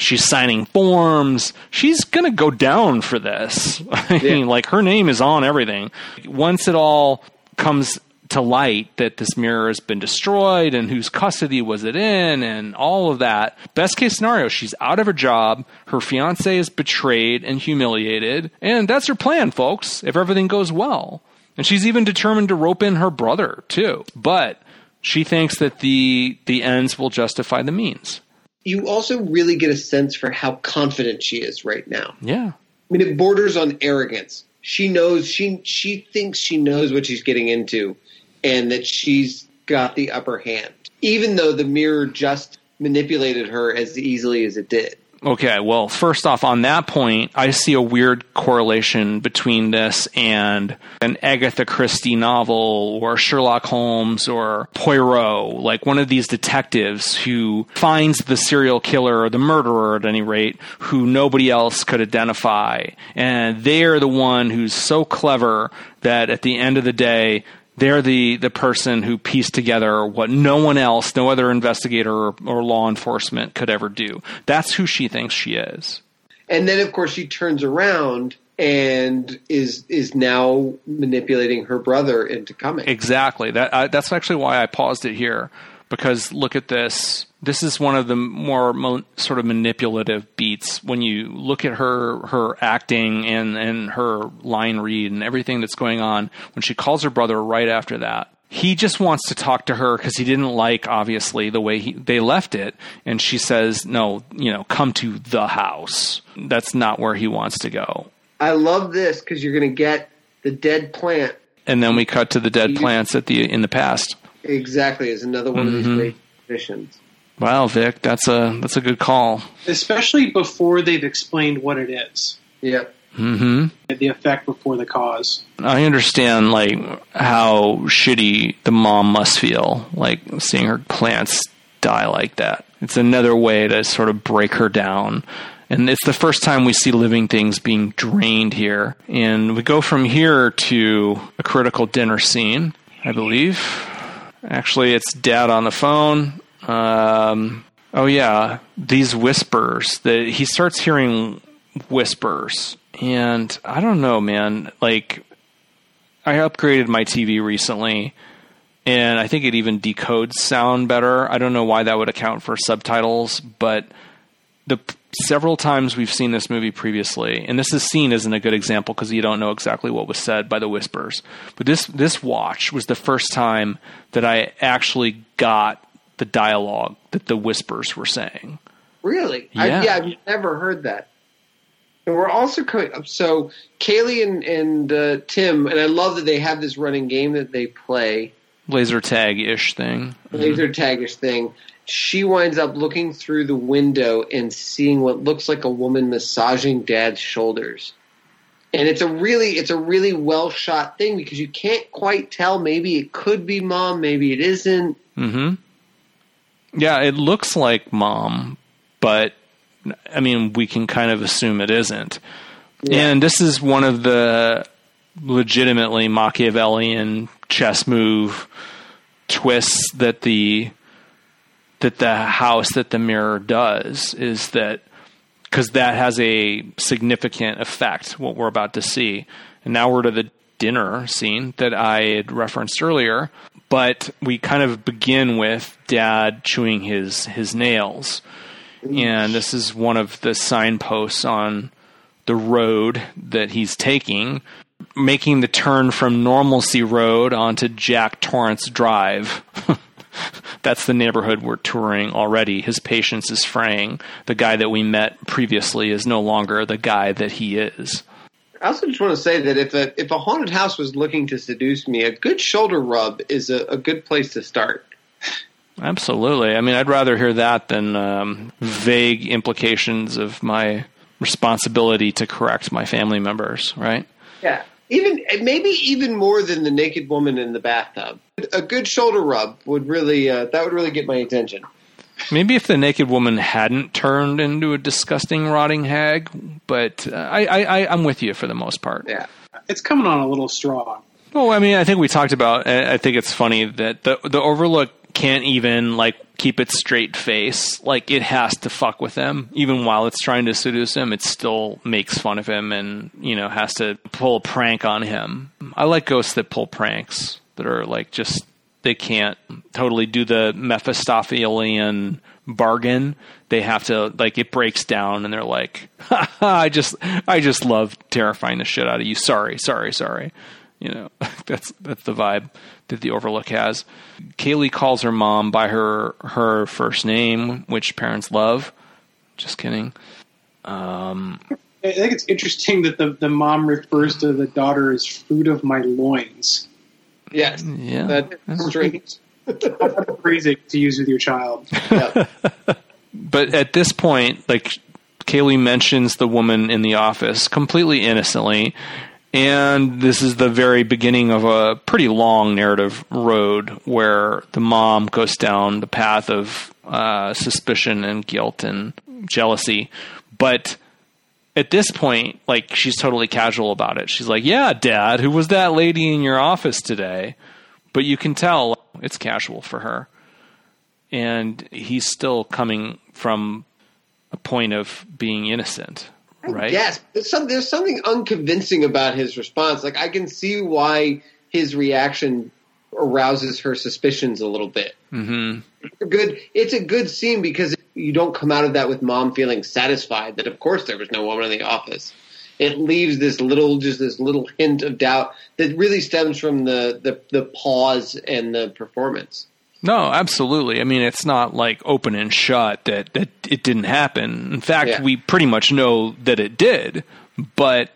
she's signing forms. She's going to go down for this. I yeah. mean, like her name is on everything. Once it all comes to light that this mirror has been destroyed and whose custody was it in and all of that. Best case scenario, she's out of her job, her fiance is betrayed and humiliated, and that's her plan, folks, if everything goes well. And she's even determined to rope in her brother, too. But she thinks that the the ends will justify the means
you also really get a sense for how confident she is right now.
Yeah.
I mean, it borders on arrogance. She knows she she thinks she knows what she's getting into, and that she's got the upper hand, even though the mirror just manipulated her as easily as it did.
Okay, well, first off, on that point, I see a weird correlation between this and an Agatha Christie novel or Sherlock Holmes or Poirot, like one of these detectives who finds the serial killer or the murderer at any rate who nobody else could identify. And they're the one who's so clever that at the end of the day, they're the, the person who pieced together what no one else, no other investigator or, or, law enforcement could ever do. That's who she thinks she is.
And then, of course, she turns around and is is now manipulating her brother into coming.
Exactly. That that's actually why I paused it here because look at this. This is one of the more mo- sort of manipulative beats when you look at her her acting and and her line read and everything that's going on when she calls her brother right after that. He just wants to talk to her because he didn't like obviously the way he, they left it and she says no, you know, come to the house. That's not where he wants to go.
I love this because you're going to get the dead plant
And then we cut to the dead plants at the in the past.
exactly as another one of these mm-hmm. great traditions.
Wow, Vic, that's a that's a good call.
especially before they've explained what it is.
Yep.
hmm
The effect before the cause.
I understand like how shitty the mom must feel, like seeing her plants die like that. It's another way to sort of break her down. And it's the first time we see living things being drained here. And we go from here to a critical dinner scene, I believe. Actually, it's dad on the phone. Um, oh yeah, these whispers. That he starts hearing whispers, and I don't know, man. Like, I upgraded my TV recently, and I think it even decodes sound better. I don't know why that would account for subtitles, but the several times we've seen this movie previously, and this is seen isn't a good example because you don't know exactly what was said by the whispers. But this this watch was the first time that I actually got the dialogue that the whispers were saying.
Really?
Yeah.
I, yeah, I've never heard that. And we're also coming up. So Kaylie and, and uh, Tim, and I love that they have this running game that they play,
Laser tag ish thing.
laser tag ish thing. She winds up looking through the window and seeing what looks like a woman massaging dad's shoulders. And it's a really it's a really well shot thing because you can't quite tell. Maybe it could be mom, maybe it isn't.
hmm Yeah, it looks like mom, but I mean, we can kind of assume it isn't. And this is one of the legitimately Machiavellian chess move twists that the that the house that the mirror does is that because that has a significant effect what we're about to see. And now we're to the dinner scene that i had referenced earlier but we kind of begin with dad chewing his his nails and this is one of the signposts on the road that he's taking making the turn from normalcy road onto jack torrance drive that's the neighborhood we're touring already. His patience is fraying. The guy that we met previously is no longer the guy that he is.
I also just want to say that if a if a haunted house was looking to seduce me, a good shoulder rub is a, a good place to start.
Absolutely. I mean, I'd rather hear that than um, vague implications of my responsibility to correct my family members, right?
Yeah. Even maybe even more than the naked woman in the bathtub. A good shoulder rub would really uh, that would really get my attention.
Maybe if the naked woman hadn't turned into a disgusting, rotting hag, but uh, I, I, I, I'm with you for the most part.
Yeah.
It's coming on a little strong.
Well, I mean, I think we talked about. I I think it's funny that the the Overlook can't even like keep its straight face. Like it has to fuck with him, even while it's trying to seduce him. It still makes fun of him, and you know has to pull a prank on him. I like ghosts that pull pranks that are like just they can't totally do the Mephistophelian bargain. They have to like it breaks down, and they're like, ha, ha, "I just, I just love terrifying the shit out of you." Sorry, sorry, sorry. You know, that's that's the vibe that the Overlook has. Kaylie calls her mom by her her first name, which parents love. Just kidding. Um,
I think it's interesting that the, the mom refers to the daughter as fruit of my loins.
Yes.
yeah,
That's strange.
What a to use with your child.
Yeah.
but at this point, like Kaylie mentions the woman in the office completely innocently, and this is the very beginning of a pretty long narrative road where the mom goes down the path of uh, suspicion and guilt and jealousy, but. At this point, like she's totally casual about it. She's like, "Yeah, Dad, who was that lady in your office today?" But you can tell it's casual for her and he's still coming from a point of being innocent, right?
Yes. There's, some, there's something unconvincing about his response. Like I can see why his reaction arouses her suspicions a little bit.
Mm-hmm.
It's a good. It's a good scene because you don't come out of that with mom feeling satisfied that of course there was no woman in the office. It leaves this little, just this little hint of doubt that really stems from the the, the pause and the performance.
No, absolutely. I mean, it's not like open and shut that, that it didn't happen. In fact,
Yeah.
we pretty much know that it did. But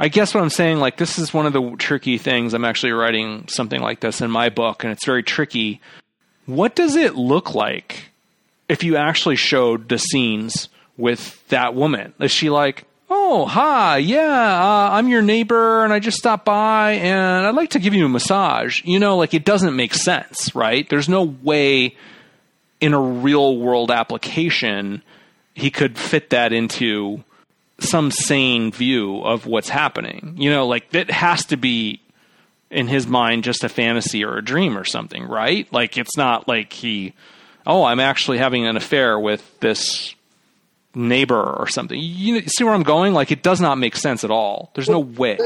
I guess what I'm saying, like, this is one of the tricky things. I'm actually writing something like this in my book, and it's very tricky. What does it look like if you actually showed the scenes with that woman? Is she like, oh, hi, yeah, uh, I'm your neighbor and I just stopped by and I'd like to give you a massage? You know, like it doesn't make sense, right? There's no way in a real world application he could fit that into some sane view of what's happening. You know, like that has to be in his mind just a fantasy or a dream or something, right? Like it's not like he, oh, I'm actually having an affair with this neighbor or something. You see where I'm going? Like it does not make sense at all. There's no way.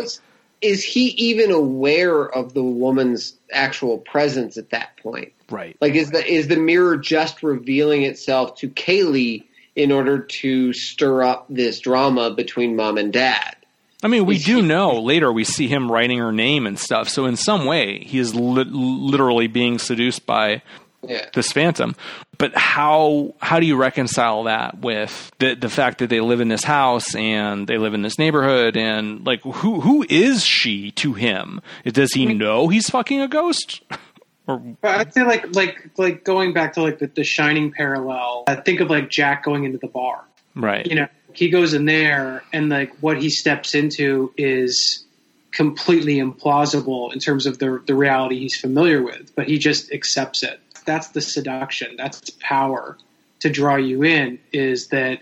Is he even aware of the woman's actual presence at that point?
Right.
Like, is the is the mirror just revealing itself to Kaylie in order to stir up this drama between mom and dad?
I mean, we do know later we see him writing her name and stuff. So in some way, he is li- literally being seduced by
Yeah.
this phantom. But how how do you reconcile that with the the fact that they live in this house and they live in this neighborhood and like who who is she to him? Does he know he's fucking a ghost? or
I'd say like like like going back to like the, the shining parallel. I think of like Jack going into the bar.
right?
You know, he goes in there and like what he steps into is completely implausible in terms of the the reality he's familiar with, but he just accepts it. That's the seduction. That's its power to draw you in is that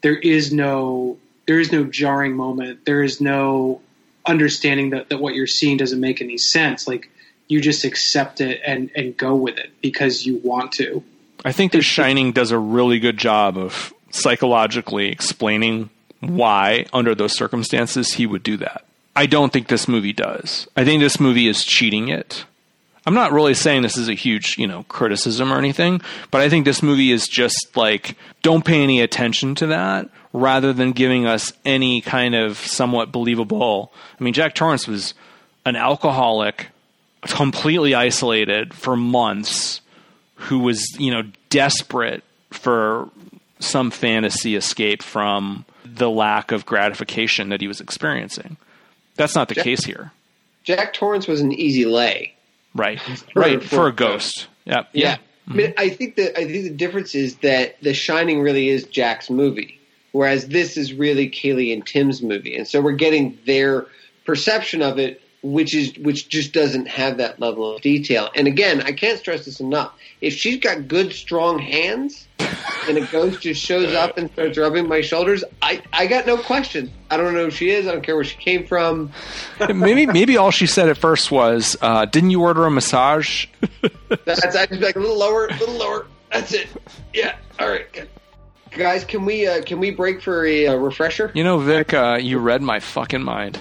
there is no there is no jarring moment. There is no understanding that, that what you're seeing doesn't make any sense. Like you just accept it and, and go with it because you want to.
I think The Shining does a really good job of psychologically explaining why, under those circumstances, he would do that. I don't think this movie does. I think this movie is cheating it. I'm not really saying this is a huge, you know, criticism or anything, but I think this movie is just like don't pay any attention to that rather than giving us any kind of somewhat believable. I mean, Jack Torrance was an alcoholic, completely isolated for months who was, you know, desperate for some fantasy escape from the lack of gratification that he was experiencing. That's not the case here.
Jack Torrance was an easy lay.
Right.
For-
right. For,
for-
a ghost. Yep.
Yeah. I mean, I think that I think the difference is that The Shining really is Jack's movie, whereas this is really Kaylie and Tim's movie, and so we're getting their perception of it, which is which just doesn't have that level of detail. And again, I can't stress this enough: if she's got good, strong hands, and a ghost just shows up and starts rubbing my shoulders, I I got no question. I don't know who she is. I don't care where she came from.
maybe maybe all she said at first was, uh, "Didn't you order a massage?"
That's I just like a little lower, a little lower. That's it. Yeah. All right. Good. Guys, can we uh, can we break for a, uh refresher?
You know, Vic, uh, you read my fucking mind.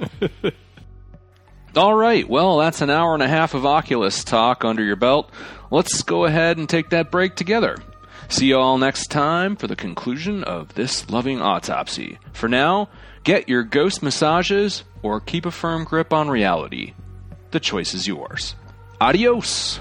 All right, well, that's an hour and a half of Oculus talk under your belt. Let's go ahead and take that break together. See you all next time for the conclusion of this loving autopsy. For now, get your ghost massages or keep a firm grip on reality. The choice is yours. Adios.